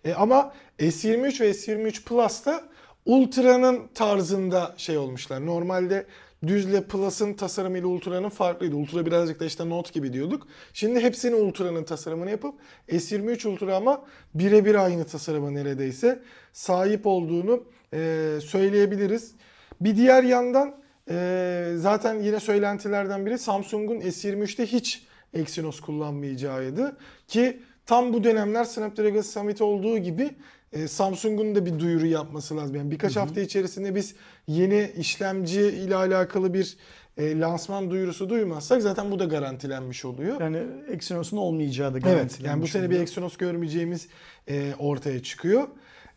E, ama S23 ve S23 Plus'ta Ultra'nın tarzında şey olmuşlar. Normalde düzle Plus'ın tasarımıyla Ultra'nın farklıydı. Ultra birazcık da işte Note gibi diyorduk. Şimdi hepsini Ultra'nın tasarımını yapıp S23 Ultra ama birebir aynı tasarıma neredeyse sahip olduğunu e, söyleyebiliriz. Bir diğer yandan e, zaten yine söylentilerden biri Samsung'un S23'te hiç Exynos kullanmayacağıydı. Ki tam bu dönemler Snapdragon Summit olduğu gibi e, Samsung'un da bir duyuru yapması lazım. Yani birkaç hafta içerisinde biz yeni işlemci ile alakalı bir e, lansman duyurusu duymazsak zaten bu da garantilenmiş oluyor. Yani Exynos'un olmayacağı da Evet yani bu garantilenmiş sene bir oluyor. Exynos görmeyeceğimiz e, ortaya çıkıyor.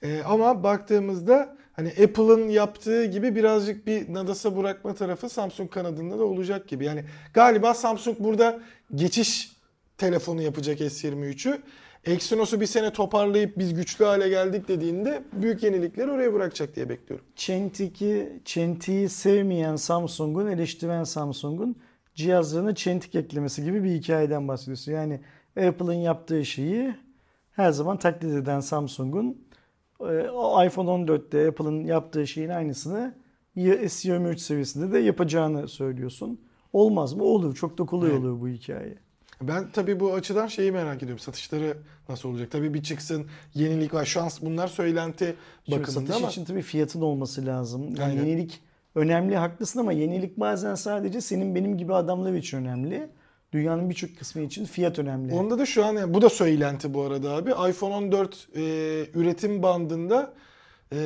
E, ama baktığımızda hani Apple'ın yaptığı gibi birazcık bir nadasa bırakma tarafı Samsung kanadında da olacak gibi. Yani galiba Samsung burada geçiş telefonu yapacak S23'ü. Exynos'u bir sene toparlayıp biz güçlü hale geldik dediğinde büyük yenilikleri oraya bırakacak diye bekliyorum. Çentik'i, çentiği sevmeyen Samsung'un, eleştiren Samsung'un cihazlarına çentik eklemesi gibi bir hikayeden bahsediyorsun. Yani Apple'ın yaptığı şeyi her zaman taklit eden Samsung'un e, o iPhone 14'te Apple'ın yaptığı şeyin aynısını S23 seviyesinde de yapacağını söylüyorsun. Olmaz mı? Olur. Çok da kolay Evet. olur bu hikaye. Ben tabii bu açıdan şeyi merak ediyorum. Satışları nasıl olacak? Tabii bir çıksın, yenilik var. Şu an bunlar söylenti Şimdi bakımında satış ama için tabii fiyatın olması lazım. Yani Aynen. yenilik önemli haklısın ama yenilik bazen sadece senin benim gibi adamlar için önemli. Dünyanın birçok kısmı için fiyat önemli. Onda da şu an bu da söylenti bu arada abi. iPhone 14 e, üretim bandında e,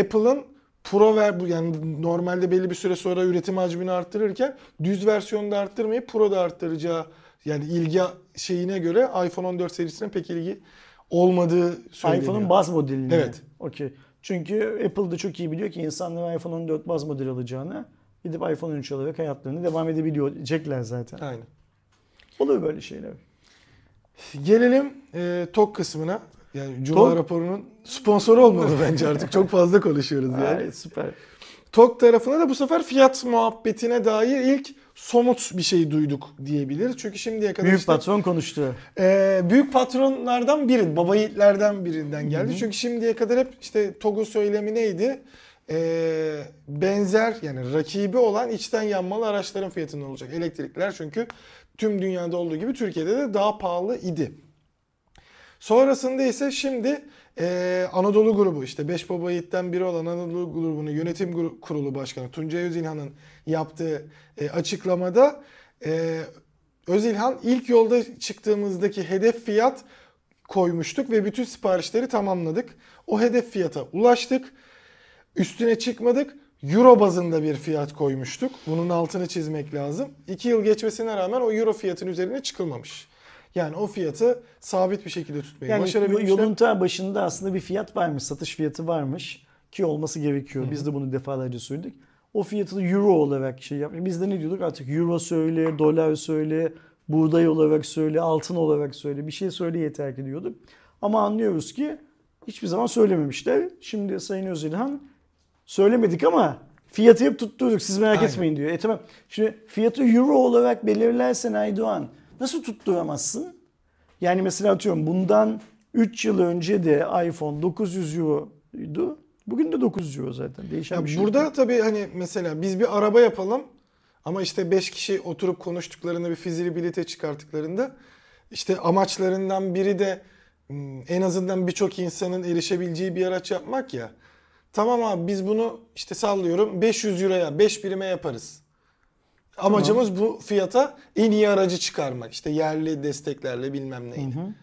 Apple'ın Pro ver bu yani normalde belli bir süre sonra üretim hacmini arttırırken düz versiyonda arttırmayıp Pro'da arttıracağı yani ilgi şeyine göre iPhone 14 serisine pek ilgi olmadığı söyleniyor. iPhone'un baz modelini. Evet. Okey. Çünkü Apple da çok iyi biliyor ki insanlar iPhone 14 baz model alacağını gidip iPhone 13 alarak hayatlarını devam edebilecekler zaten. Aynen. Olur böyle şeyler. Gelelim e, TOK kısmına. Yani Cuma TOK? raporunun sponsoru olmalı bence artık. Çok fazla konuşuyoruz yani. Ay, süper. TOK tarafına da bu sefer fiyat muhabbetine dair ilk somut bir şey duyduk diyebiliriz. Çünkü şimdiye kadar Büyük işte, patron konuştu. e, büyük patronlardan biri, baba yiğitlerden birinden geldi. Çünkü şimdiye kadar hep işte TOG'un söylemi neydi? E, benzer yani rakibi olan içten yanmalı araçların fiyatı ne olacak? Elektrikler çünkü tüm dünyada olduğu gibi Türkiye'de de daha pahalı idi. Sonrasında ise şimdi e, Anadolu grubu işte 5 baba yiğitten biri olan Anadolu grubunun yönetim kurulu başkanı Tuncay Özilhan'ın yaptığı e, açıklamada e, Özilhan ilk yolda çıktığımızdaki hedef fiyat koymuştuk ve bütün siparişleri tamamladık. O hedef fiyata ulaştık. Üstüne çıkmadık. Euro bazında bir fiyat koymuştuk. Bunun altını çizmek lazım. 2 yıl geçmesine rağmen o euro fiyatın üzerine çıkılmamış. Yani o fiyatı sabit bir şekilde tutmayı Yani başarabilmişler. yolun ta başında aslında bir fiyat varmış, satış fiyatı varmış ki olması gerekiyor. Biz de bunu defalarca söyledik. O fiyatı da euro olarak şey yapmış. Biz de ne diyorduk artık euro söyle, dolar söyle, buğday olarak söyle, altın olarak söyle, bir şey söyle yeter ki diyorduk. Ama anlıyoruz ki hiçbir zaman söylememişler. Şimdi Sayın Özilhan söylemedik ama fiyatı hep tutturduk siz merak Aynen. etmeyin diyor. E tamam şimdi fiyatı euro olarak belirlersen Aydoğan nasıl tutturamazsın? Yani mesela atıyorum bundan 3 yıl önce de iPhone 900 euroydu. Bugün de 900 euro zaten. Değişen Ya bir şey burada yok. tabii hani mesela biz bir araba yapalım ama işte 5 kişi oturup konuştuklarında bir fizibilite çıkarttıklarında işte amaçlarından biri de hmm, en azından birçok insanın erişebileceği bir araç yapmak ya. Tamam abi biz bunu işte sallıyorum 500 euroya 5 birime yaparız. Amacımız bu fiyata en iyi aracı çıkarmak. İşte yerli desteklerle bilmem neyle.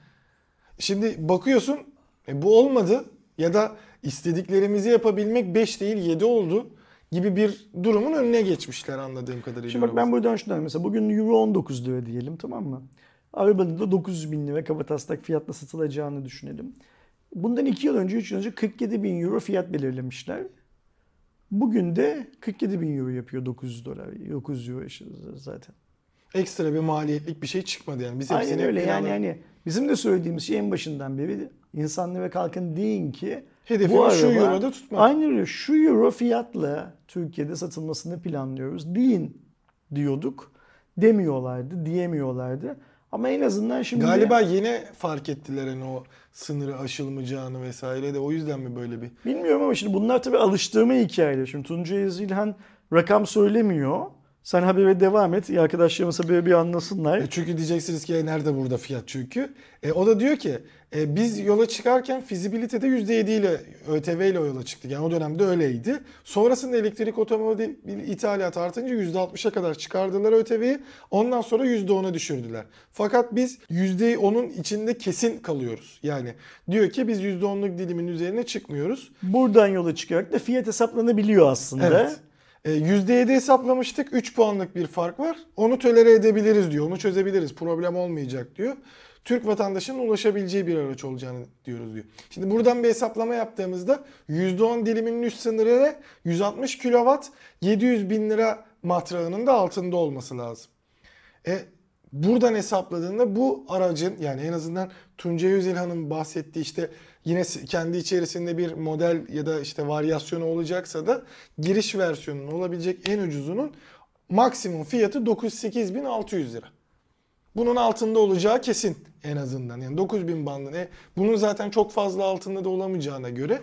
Şimdi bakıyorsun e, bu olmadı ya da istediklerimizi yapabilmek 5 değil 7 oldu gibi bir durumun önüne geçmişler anladığım kadarıyla. Şimdi bak ben buradan şundan mesela bugün Euro 19 lira diyelim tamam mı? Arabanın da 900 bin lira kabataslak fiyatla satılacağını düşünelim. Bundan 2 yıl önce 3 yıl önce 47 bin euro fiyat belirlemişler. Bugün de 47 bin euro yapıyor 900 dolar. 900 euro zaten. Ekstra bir maliyetlik bir şey çıkmadı yani. Biz Aynen öyle yani hani bizim de söylediğimiz şey en başından beri insanlara kalkın deyin ki Hedefimiz şu euroda tutmak. Aynen öyle şu euro fiyatla Türkiye'de satılmasını planlıyoruz deyin diyorduk. Demiyorlardı, diyemiyorlardı. Ama en azından şimdi Galiba yeni fark ettiler hani o sınırı aşılmayacağını vesaire de o yüzden mi böyle bir Bilmiyorum ama şimdi bunlar tabii alıştırma hikayeleri. Şimdi Tuncay Yazilhan rakam söylemiyor. Sen habere devam et. İyi Arkadaşlarımız haberi bir anlasınlar. E çünkü diyeceksiniz ki "E, nerede burada fiyat çünkü. E, o da diyor ki e, biz yola çıkarken fizibilitede %7 ile ÖTV ile yola çıktık. Yani o dönemde öyleydi. Sonrasında elektrik otomobil ithalat artınca %60'a kadar çıkardılar ÖTV'yi. Ondan sonra %10'a düşürdüler. Fakat biz %10'un içinde kesin kalıyoruz. Yani diyor ki biz %10'luk dilimin üzerine çıkmıyoruz. Buradan yola çıkarak da fiyat hesaplanabiliyor aslında. Evet. E, %7 hesaplamıştık. 3 puanlık bir fark var. Onu tolere edebiliriz diyor. Onu çözebiliriz. Problem olmayacak diyor. Türk vatandaşının ulaşabileceği bir araç olacağını diyoruz diyor. Şimdi buradan bir hesaplama yaptığımızda %10 diliminin üst sınırı 160 kW 700 bin lira matrağının da altında olması lazım. E, buradan hesapladığında bu aracın yani en azından Tuncay Özilhan'ın bahsettiği işte yine kendi içerisinde bir model ya da işte varyasyonu olacaksa da giriş versiyonunun olabilecek en ucuzunun maksimum fiyatı 908.600 lira. Bunun altında olacağı kesin en azından. Yani 9000 bandı. E, bunun zaten çok fazla altında da olamayacağına göre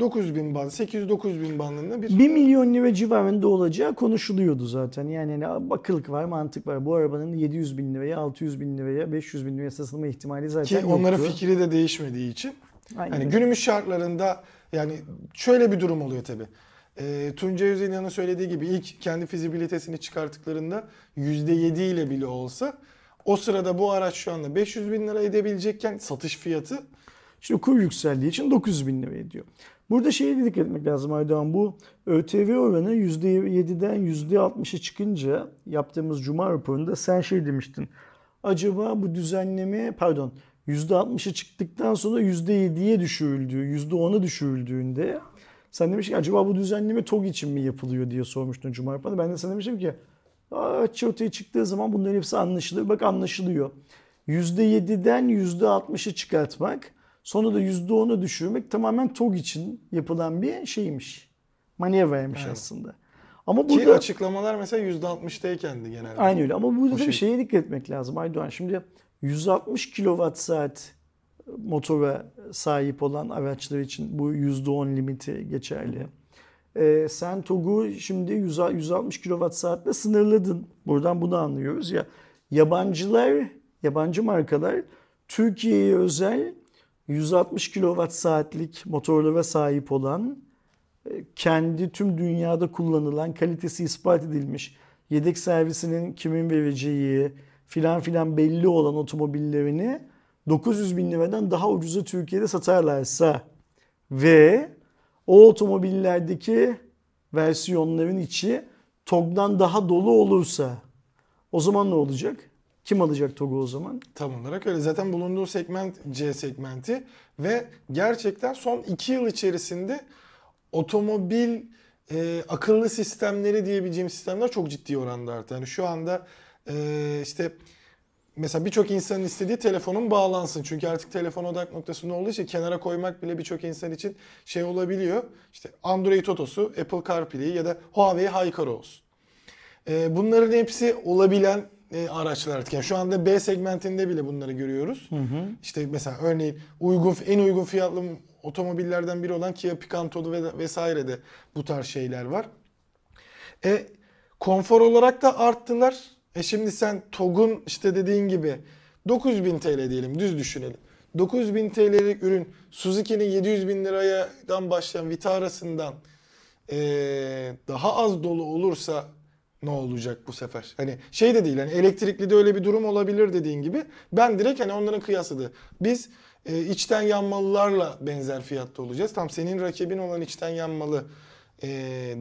9000 band, 800-9000 bandında bir 1 milyon lira civarında olacağı konuşuluyordu zaten. Yani hani akıllık var, mantık var. Bu arabanın 700 bin liraya, 600 bin liraya, 500 bin liraya satılma ihtimali zaten Ki onların yoktu. fikri de değişmediği için. Aynen Hani öyle. günümüz şartlarında yani şöyle bir durum oluyor tabi. E, Tuncay Özilhan'ın söylediği gibi ilk kendi fizibilitesini çıkarttıklarında %7 ile bile olsa o sırada bu araç şu anda 500 bin lira edebilecekken satış fiyatı Şimdi kur yükseldiği için 900 bin lira ediyor. Burada şeye dikkat etmek lazım Aydoğan. Bu ÖTV oranı %7'den %60'a çıkınca yaptığımız Cuma raporunda sen şey demiştin. Acaba bu düzenleme pardon %60'a çıktıktan sonra %7'ye düşürüldüğü, %10'a düşürüldüğünde sen demiştin ki acaba bu düzenleme TOG için mi yapılıyor diye sormuştun raporunda. Ben de sana demiştim ki araç ortaya çıktığı zaman bunların hepsi anlaşılır. Bak anlaşılıyor. %7'den %60'ı çıkartmak sonra da %10'u düşürmek tamamen TOG için yapılan bir şeymiş. Manevraymış Evet. aslında. Ama ki burada açıklamalar mesela %60'taykendi genelde. aynı öyle ama burada bir şey- şeye dikkat etmek lazım Aydoğan. Şimdi 160 kilowatt saat motora sahip olan araçlar için bu %10 limiti geçerli. Ee, sen TOG'u şimdi 100 160 kilowatt saatle sınırladın. Buradan bunu anlıyoruz ya. Yabancılar, yabancı markalar Türkiye'ye özel 160 kilowatt saatlik motorlara sahip olan e, kendi tüm dünyada kullanılan kalitesi ispat edilmiş yedek servisinin kimin vereceği filan filan belli olan otomobillerini 900 bin liradan daha ucuza Türkiye'de satarlarsa ve o otomobillerdeki versiyonların içi TOG'dan daha dolu olursa o zaman ne olacak? Kim alacak TOG'u o zaman? Tam olarak öyle. Zaten bulunduğu segment C segmenti ve gerçekten son 2 yıl içerisinde otomobil e, akıllı sistemleri diyebileceğim sistemler çok ciddi oranda arttı. Yani şu anda e, işte mesela birçok insanın istediği telefonun bağlansın. Çünkü artık telefon odak noktasında olduğu için kenara koymak bile birçok insan için şey olabiliyor. İşte Android Auto'su, Apple CarPlay ya da Huawei HiCar olsun. E, bunların hepsi olabilen e, araçlar artık. Yani şu anda B segmentinde bile bunları görüyoruz. İşte mesela örneğin uygun en uygun fiyatlı otomobillerden biri olan Kia Picanto'da ve vesaire de bu tarz şeyler var. E konfor olarak da arttılar. E şimdi sen TOG'un işte dediğin gibi 9000 TL diyelim düz düşünelim. 9000 TL'lik ürün Suzuki'nin 700 bin liradan başlayan Vitara'sından e, daha az dolu olursa ne olacak bu sefer? Hani şey de değil hani elektrikli de öyle bir durum olabilir dediğin gibi. Ben direkt hani onların kıyasıdır. Biz e, içten yanmalılarla benzer fiyatta olacağız. Tam senin rakibin olan içten yanmalı e,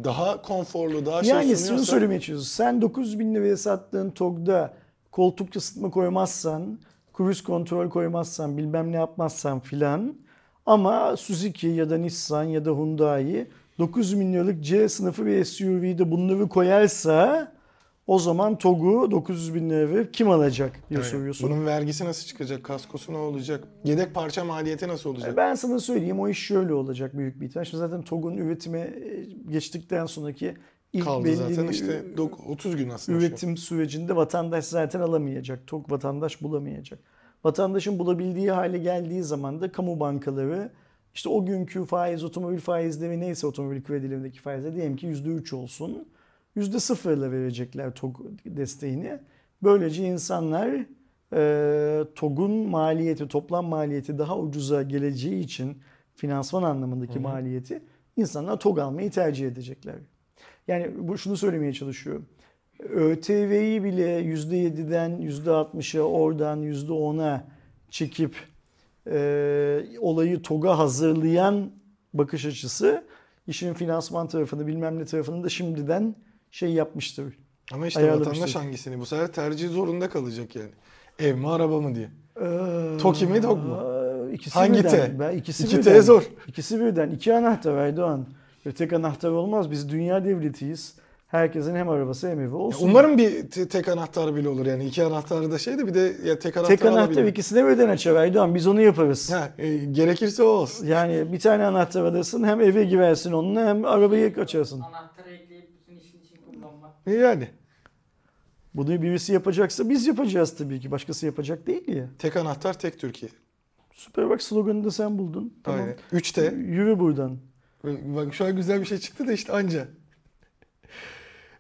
daha konforlu, daha şey Yani sunuyorsa... şunu söylemeye çalışıyorsun. Sen 9 bin liraya sattığın TOG'da koltuk ısıtma koymazsan, cruise kontrol koymazsan, bilmem ne yapmazsan filan ama Suzuki ya da Nissan ya da Hyundai 9 bin liralık C sınıfı bir SUV'de bunları koyarsa o zaman TOG'u 900 bin lira verip kim alacak diye Evet. soruyorsun. Bunun vergisi nasıl çıkacak? Kaskosu ne olacak? Yedek parça maliyeti nasıl olacak? Ben sana söyleyeyim o iş şöyle olacak büyük bir ihtimal. Şimdi zaten TOG'un üretime e, geçtikten sonraki ilk Kaldı belli zaten işte dok- 30 gün aslında. şu üretim sürecinde vatandaş zaten alamayacak. TOG vatandaş bulamayacak. Vatandaşın bulabildiği hale geldiği zaman da kamu bankaları işte o günkü faiz, otomobil faizleri neyse otomobil kredilerindeki faizler diyelim ki %3 olsun. %0 ile verecekler TOG desteğini. Böylece insanlar e, TOG'un maliyeti, toplam maliyeti daha ucuza geleceği için finansman anlamındaki maliyeti insanlar TOG almayı tercih edecekler. Yani bu şunu söylemeye çalışıyorum. ÖTV'yi bile %7'den %60'a oradan %10'a çekip e, olayı TOG'a hazırlayan bakış açısı işin finansman tarafını bilmem ne tarafını da şimdiden şey yapmıştır. Ama işte vatandaş hangisini? Bu sefer tercih zorunda kalacak yani. Ev mi araba mı diye. Ee, TOKİ mi, TOG mu? İkisi Hangi birden. T? Ben ikisi İki birden. T zor. İkisi birden. İki anahtar Erdoğan. Ve tek anahtar olmaz. Biz dünya devletiyiz. Herkesin hem arabası hem evi Ya olsun. umarım bir te- tek anahtar bile olur yani. iki anahtarı da şeydi bir de ya tek anahtar tek anahtar alabilirim. ikisine birden açar Erdoğan. Biz onu yaparız. Ha, e, gerekirse o olsun. Yani bir tane anahtar alırsın hem eve girersin onunla hem arabayı açarsın. Anahtarı ekleyip bütün işin için kullanmak. E, Yani Bunu birisi yapacaksa biz yapacağız tabii ki. Başkası yapacak değil ya. tek anahtar tek Türkiye. Süper bak sloganını da sen buldun. Tamam. Aynen. 3T. Yürü buradan. Bak şu an güzel bir şey çıktı da işte anca.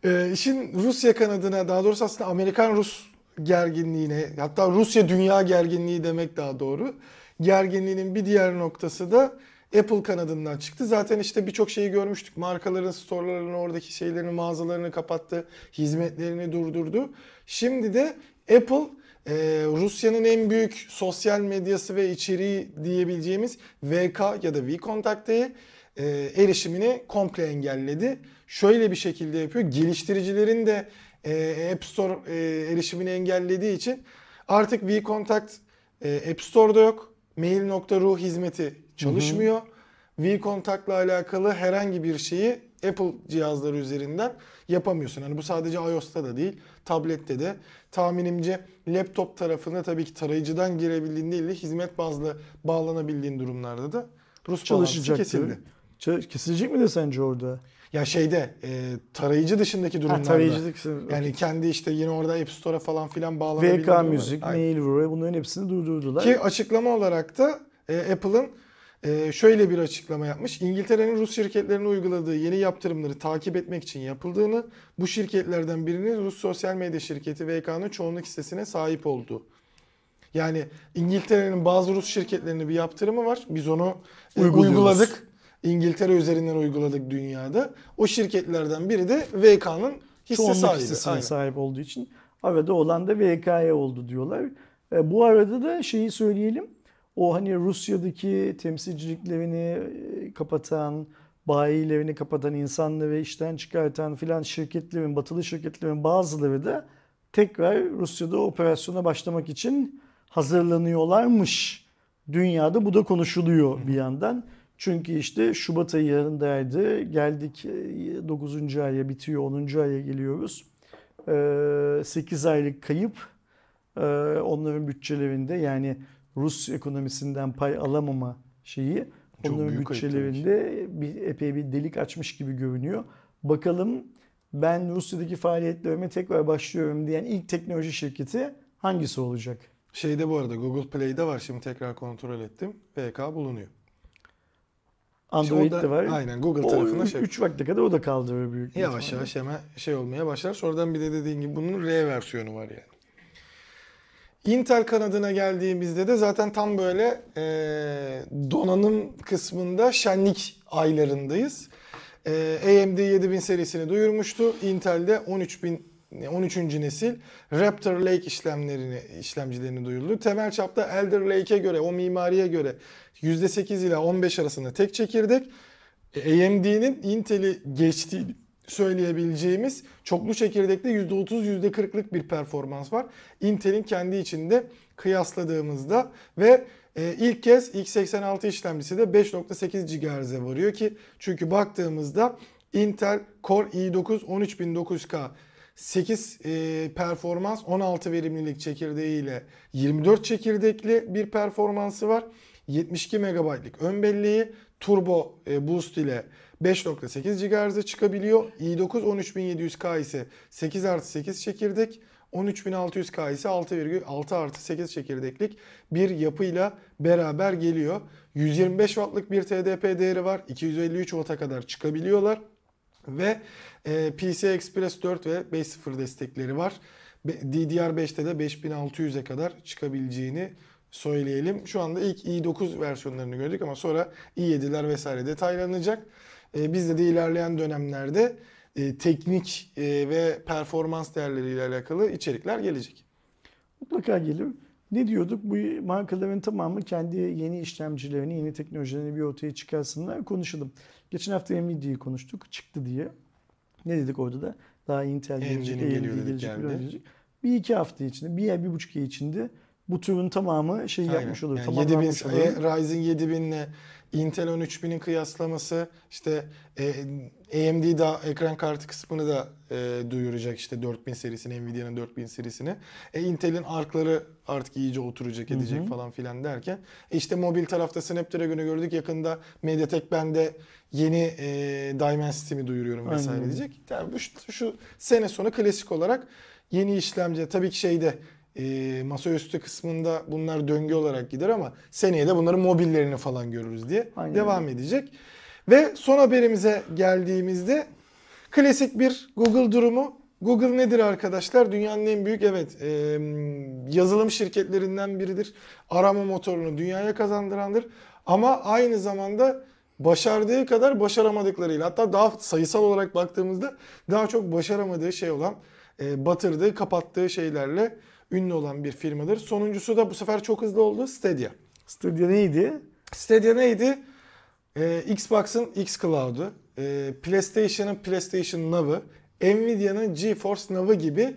Ee, işin Rusya kanadına daha doğrusu aslında Amerikan-Rus gerginliğine hatta Rusya dünya gerginliği demek daha doğru. Gerginliğinin bir diğer noktası da Apple kanadından çıktı. Zaten işte birçok şeyi görmüştük. Markaların storelarını, oradaki şeylerini, mağazalarını kapattı. Hizmetlerini durdurdu. Şimdi de Apple e, Rusya'nın en büyük sosyal medyası ve içeriği diyebileceğimiz VK ya da VKontakt'e e, erişimini komple engelledi. Şöyle bir şekilde yapıyor. Geliştiricilerin de e, App Store e, erişimini engellediği için artık VKontact e, App Store'da yok. Mail.ru hizmeti çalışmıyor. VKontact'la alakalı herhangi bir şeyi Apple cihazları üzerinden yapamıyorsun. Hani bu sadece iOS'ta da değil, tablette de. Tahminimce laptop tarafında tabii ki tarayıcıdan girebildiğin değil de hizmet bazlı bağlanabildiğin durumlarda da Rus Çalışacaktır. kesildi. Kesilecek mi de sence orada? Ya şeyde e, tarayıcı dışındaki Ha, durumlarda. tarayıcılık. Yani kendi işte yine orada App Store'a falan filan bağlanabildiğin VK. Müzik. Mail.ru bunların hepsini durdurdular. Ki açıklama olarak da e, Apple'ın e, şöyle bir açıklama yapmış. İngiltere'nin Rus şirketlerine uyguladığı yeni yaptırımları takip etmek için yapıldığını, bu şirketlerden birinin Rus sosyal medya şirketi VK'nın çoğunluk hissesine sahip olduğu. Yani İngiltere'nin bazı Rus şirketlerine bir yaptırımı var. Biz onu e, uyguladık. İngiltere üzerinden uyguladık dünyada. O şirketlerden biri de VK'nın hisse çoğunluk sahibi. hissesine Aynen. sahip olduğu için arada olan da VK'ye oldu diyorlar. E, bu arada da şeyi söyleyelim. O hani Rusya'daki temsilciliklerini e, kapatan, bayilerini kapatan, insanları işten çıkartan filan şirketlerin, batılı şirketlerin bazıları da tekrar Rusya'da operasyona başlamak için hazırlanıyorlarmış. Dünyada bu da konuşuluyor bir yandan. Çünkü işte Şubat ayındaydı. Geldik 9. aya bitiyor, 10. aya geliyoruz. 8 aylık kayıp e, onların bütçelerinde yani Rus ekonomisinden pay alamama şeyi Çok onların bütçelerinde bir epey bir delik açmış gibi görünüyor. Bakalım ben Rusya'daki faaliyetlerime tekrar başlıyorum diyen ilk teknoloji şirketi hangisi olacak? Şeyde bu arada Google Play'de var. Şimdi tekrar kontrol ettim. VK bulunuyor. Android'de var. aynen, Google O tarafına şey- 3 vakte kadar o da kaldırır büyük Yavaş ihtimalle. yavaş hemen şey olmaya başlar. Sonradan bir de dediğin gibi bunun R versiyonu var yani. Intel kanadına geldiğimizde de zaten tam böyle e, donanım kısmında şenlik aylarındayız. E, AMD 7000 serisini duyurmuştu. Intel'de 13000 13. nesil Raptor Lake işlemlerini işlemcilerini duyurdu. Temel çapta Elder Lake'e göre, o mimariye göre %8 ila 15 arasında tek çekirdek. E, AMD'nin Intel'i geçtiğini söyleyebileceğimiz çoklu çekirdekte %30 %40'lık bir performans var. Intel'in kendi içinde kıyasladığımızda ve e, ilk kez x86 işlemcisi de 5.8 GHz'e varıyor ki çünkü baktığımızda Intel Core i9 13900K 8 e, performans 16 verimlilik çekirdeğiyle 24 çekirdekli bir performansı var. 72 MB'lık ön belleği turbo e, boost ile 5.8 GHz'e çıkabiliyor. i9 13700K ise 8 artı 8 çekirdek. 13600K ise 6,6 artı 8 çekirdeklik bir yapıyla beraber geliyor. 125 wattlık bir TDP değeri var. 253 watt'a kadar çıkabiliyorlar. Ve e, PCI Express 4 ve 5.0 destekleri var. Be- DDR5'te de 5600'e kadar çıkabileceğini söyleyelim. Şu anda ilk i9 versiyonlarını gördük ama sonra i7'ler vesaire detaylanacak. E, bizde de ilerleyen dönemlerde e, teknik e, ve performans değerleriyle alakalı içerikler gelecek. Mutlaka gelir. Ne diyorduk? Bu markaların tamamı kendi yeni işlemcilerini, yeni teknolojilerini bir ortaya çıkarsınlar. Konuşalım. Geçen hafta Nvidia'yı konuştuk. Çıktı diye. Ne dedik orada da? Daha Intel gelecek, AMD gelecek, gelecek. Bir iki hafta içinde, bir ay, bir buçuk ay içinde bu turun tamamı şey yapmış olur. Yani 7000, tamamlanmış olur. e, Ryzen 7000 ile Intel 13000'in kıyaslaması işte e, AMD da ekran kartı kısmını da e, duyuracak işte 4000 serisini Nvidia'nın 4000 serisini. E, Intel'in arkları artık iyice oturacak edecek Hı hı. falan filan derken e, işte mobil tarafta Snapdragon'u gördük yakında MediaTek ben de yeni e, Dimensity'mi duyuruyorum vesaire Aynen diyecek. Yani bu, şu, şu sene sonu klasik olarak yeni işlemci tabii ki şeyde e, masaüstü kısmında bunlar döngü olarak gider ama seneye de bunların mobillerini falan görürüz diye Aynen devam edecek. Ve son haberimize geldiğimizde klasik bir Google durumu. Google nedir arkadaşlar? Dünyanın en büyük evet e, yazılım şirketlerinden biridir. Arama motorunu dünyaya kazandırandır. Ama aynı zamanda başardığı kadar başaramadıklarıyla hatta daha sayısal olarak baktığımızda daha çok başaramadığı şey olan e, batırdığı, kapattığı şeylerle ünlü olan bir firmadır. Sonuncusu da bu sefer çok hızlı oldu Stadia. Stadia neydi? Stadia neydi? Ee, Xbox'ın X Cloud'u, e, PlayStation'ın PlayStation Now'ı, Nvidia'nın GeForce Now'ı gibi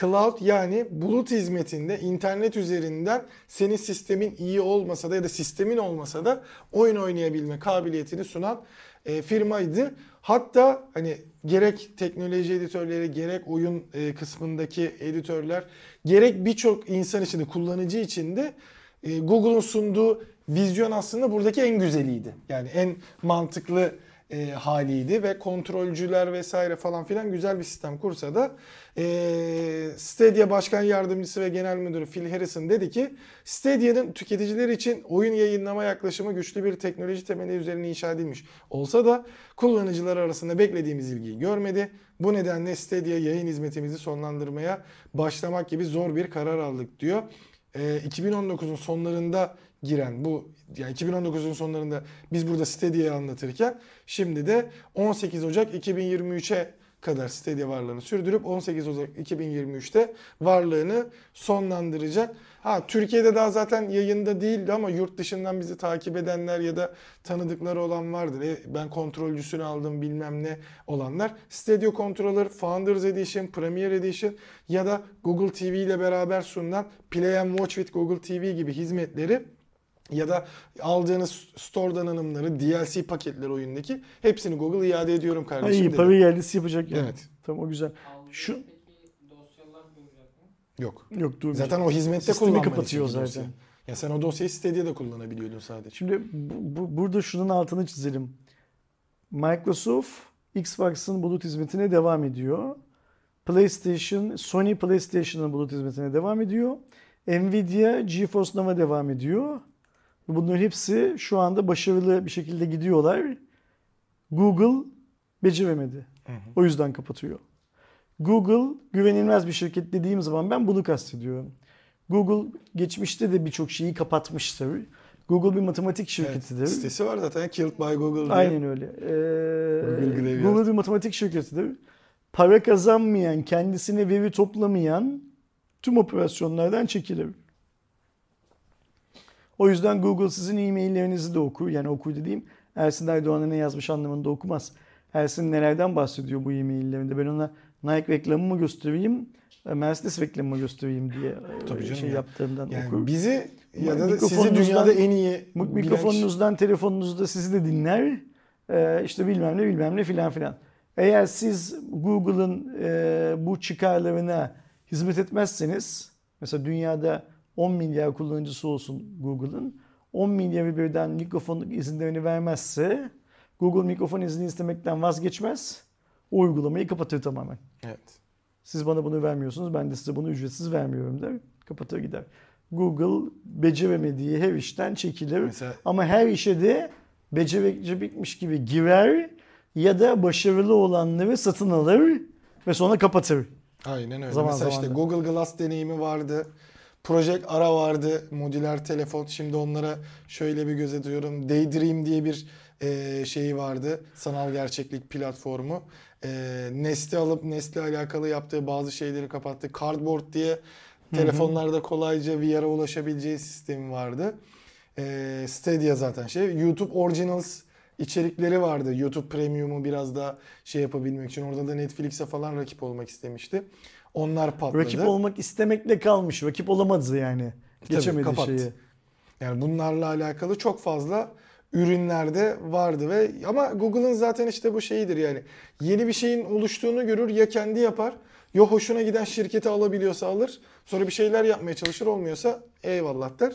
cloud yani bulut hizmetinde internet üzerinden senin sistemin iyi olmasa da ya da sistemin olmasa da oyun oynayabilme kabiliyetini sunan e, firmaydı. Hatta hani gerek teknoloji editörleri gerek oyun e, kısmındaki editörler gerek birçok insan için de kullanıcı için de e, Google'un sunduğu vizyon aslında buradaki en güzeliydi. Yani en mantıklı e, haliydi ve kontrolcüler vesaire falan filan güzel bir sistem kursa da e, Stadia Başkan Yardımcısı ve Genel Müdürü Phil Harrison dedi ki Stadia'nın tüketiciler için oyun yayınlama yaklaşımı güçlü bir teknoloji temeli üzerine inşa edilmiş olsa da kullanıcılar arasında beklediğimiz ilgiyi görmedi. Bu nedenle Stadia yayın hizmetimizi sonlandırmaya başlamak gibi zor bir karar aldık diyor. E, 2019'un sonlarında giren bu yani 2019'un sonlarında biz burada Stadia'yı anlatırken şimdi de 18 Ocak 2023'e kadar Stadia varlığını sürdürüp 18 Ocak 2023'te varlığını sonlandıracak. Ha Türkiye'de daha zaten yayında değildi ama yurt dışından bizi takip edenler ya da tanıdıkları olan vardır. E, ben kontrolcüsünü aldım bilmem ne olanlar. Stadia Controller, Founders Edition, Premier Edition ya da Google TV ile beraber sunulan Play and Watch with Google TV gibi hizmetleri ya da aldığınız store donanımları, DLC paketleri oyundaki hepsini Google iade ediyorum kardeşim iyi para iadesi yapacak yani. Evet. Tamam o güzel. Şu-? Yok. Yok dur. Zaten o hizmette Sistemi kapatıyor zaten. dosya. Ya sen o dosyayı Stadia'da kullanabiliyordun sadece. Şimdi bu, bu- burada şunun altını çizelim. Microsoft Xbox'ın bulut hizmetine devam ediyor. PlayStation, Sony PlayStation'ın bulut hizmetine devam ediyor. Nvidia GeForce Now'a devam ediyor. Bunların hepsi şu anda başarılı bir şekilde gidiyorlar. Google beceremedi. O yüzden kapatıyor. Google güvenilmez bir şirket dediğim zaman ben bunu kastediyorum. Google geçmişte de birçok şeyi kapatmıştır. Google bir matematik Evet, şirketidir. sitesi var zaten Killed by Google diye. Aynen öyle. Ee, Google. Google bir matematik şirketidir. Para kazanmayan, kendisine veri toplamayan tüm operasyonlardan çekilir. O yüzden Google sizin e-maillerinizi de okur. Yani okur dediğim Ersin Erdoğan'a ne yazmış anlamında okumaz. Ersin nelerden bahsediyor bu e-maillerinde? Ben ona Nike reklamı mı göstereyim, Mercedes reklamı mı göstereyim diye e, Tabii şey ya. yaptığından Yani okur. bizi ya da sizi dünyada en iyi bilen Mikrofonunuzdan, telefonunuzda sizi de dinler. Ee, işte bilmem ne bilmem ne filan filan. Eğer siz Google'ın e, bu çıkarlarına hizmet etmezseniz, mesela dünyada 10 milyar kullanıcısı olsun Google'ın, 10 milyarı birden mikrofon izinlerini vermezse, Google mikrofon izni istemekten vazgeçmez, o uygulamayı kapatır tamamen. Evet. Siz bana bunu vermiyorsunuz, ben de size bunu ücretsiz vermiyorum der. Kapatır gider. Google beceremediği her işten çekilir. Mesela Ama her işe de becerecekmiş gibi girer ya da başarılı olanları satın alır ve sonra kapatır. aynen öyle. Zaman Mesela işte zaman Google Glass deneyimi vardı. Project Ara vardı. Modüler telefon. Şimdi onlara şöyle bir göz atıyorum. Daydream diye bir e, şeyi vardı. Sanal gerçeklik platformu. E, Nest'i alıp Nest'le alakalı yaptığı bazı şeyleri kapattı. Cardboard diye telefonlarda kolayca VR'a ulaşabileceği sistemi vardı. E, Stadia zaten şey. YouTube Originals içerikleri vardı. YouTube Premium'u biraz daha şey yapabilmek için. Orada da Netflix'e falan rakip olmak istemişti. Onlar patladı. Rakip olmak istemekle kalmış. Rakip olamadı yani. Tabii, Geçemedi kapattı. şeyi. Yani bunlarla alakalı çok fazla ürünlerde vardı ve ama Google'ın zaten işte bu şeyidir yani yeni bir şeyin oluştuğunu görür ya kendi yapar ya hoşuna giden şirketi alabiliyorsa alır sonra bir şeyler yapmaya çalışır olmuyorsa eyvallah der.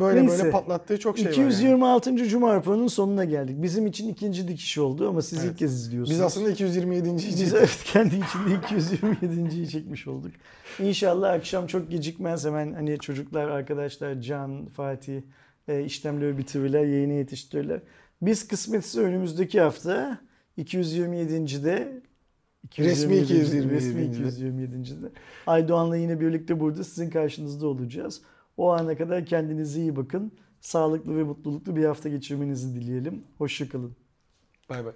Böyle Neyse. böyle patlattığı çok şey var yani. 226. Cuma raporunun sonuna geldik. Bizim için ikinci dikiş oldu ama siz Evet. ilk kez izliyorsunuz. Biz aslında 227. Biz evet kendi içinde 227.yi çekmiş olduk. İnşallah akşam çok gecikmez hemen hani çocuklar, arkadaşlar, Can, Fatih e, işlemleri bitirirler, yayına yetiştirirler. Biz kısmetse önümüzdeki hafta 227.de Resmi 227'de. resmi 227.de Aydoğan'la yine birlikte burada sizin karşınızda olacağız. O ana kadar kendinize iyi bakın. Sağlıklı ve mutluluklu bir hafta geçirmenizi dileyelim. Hoşçakalın. Bay bay.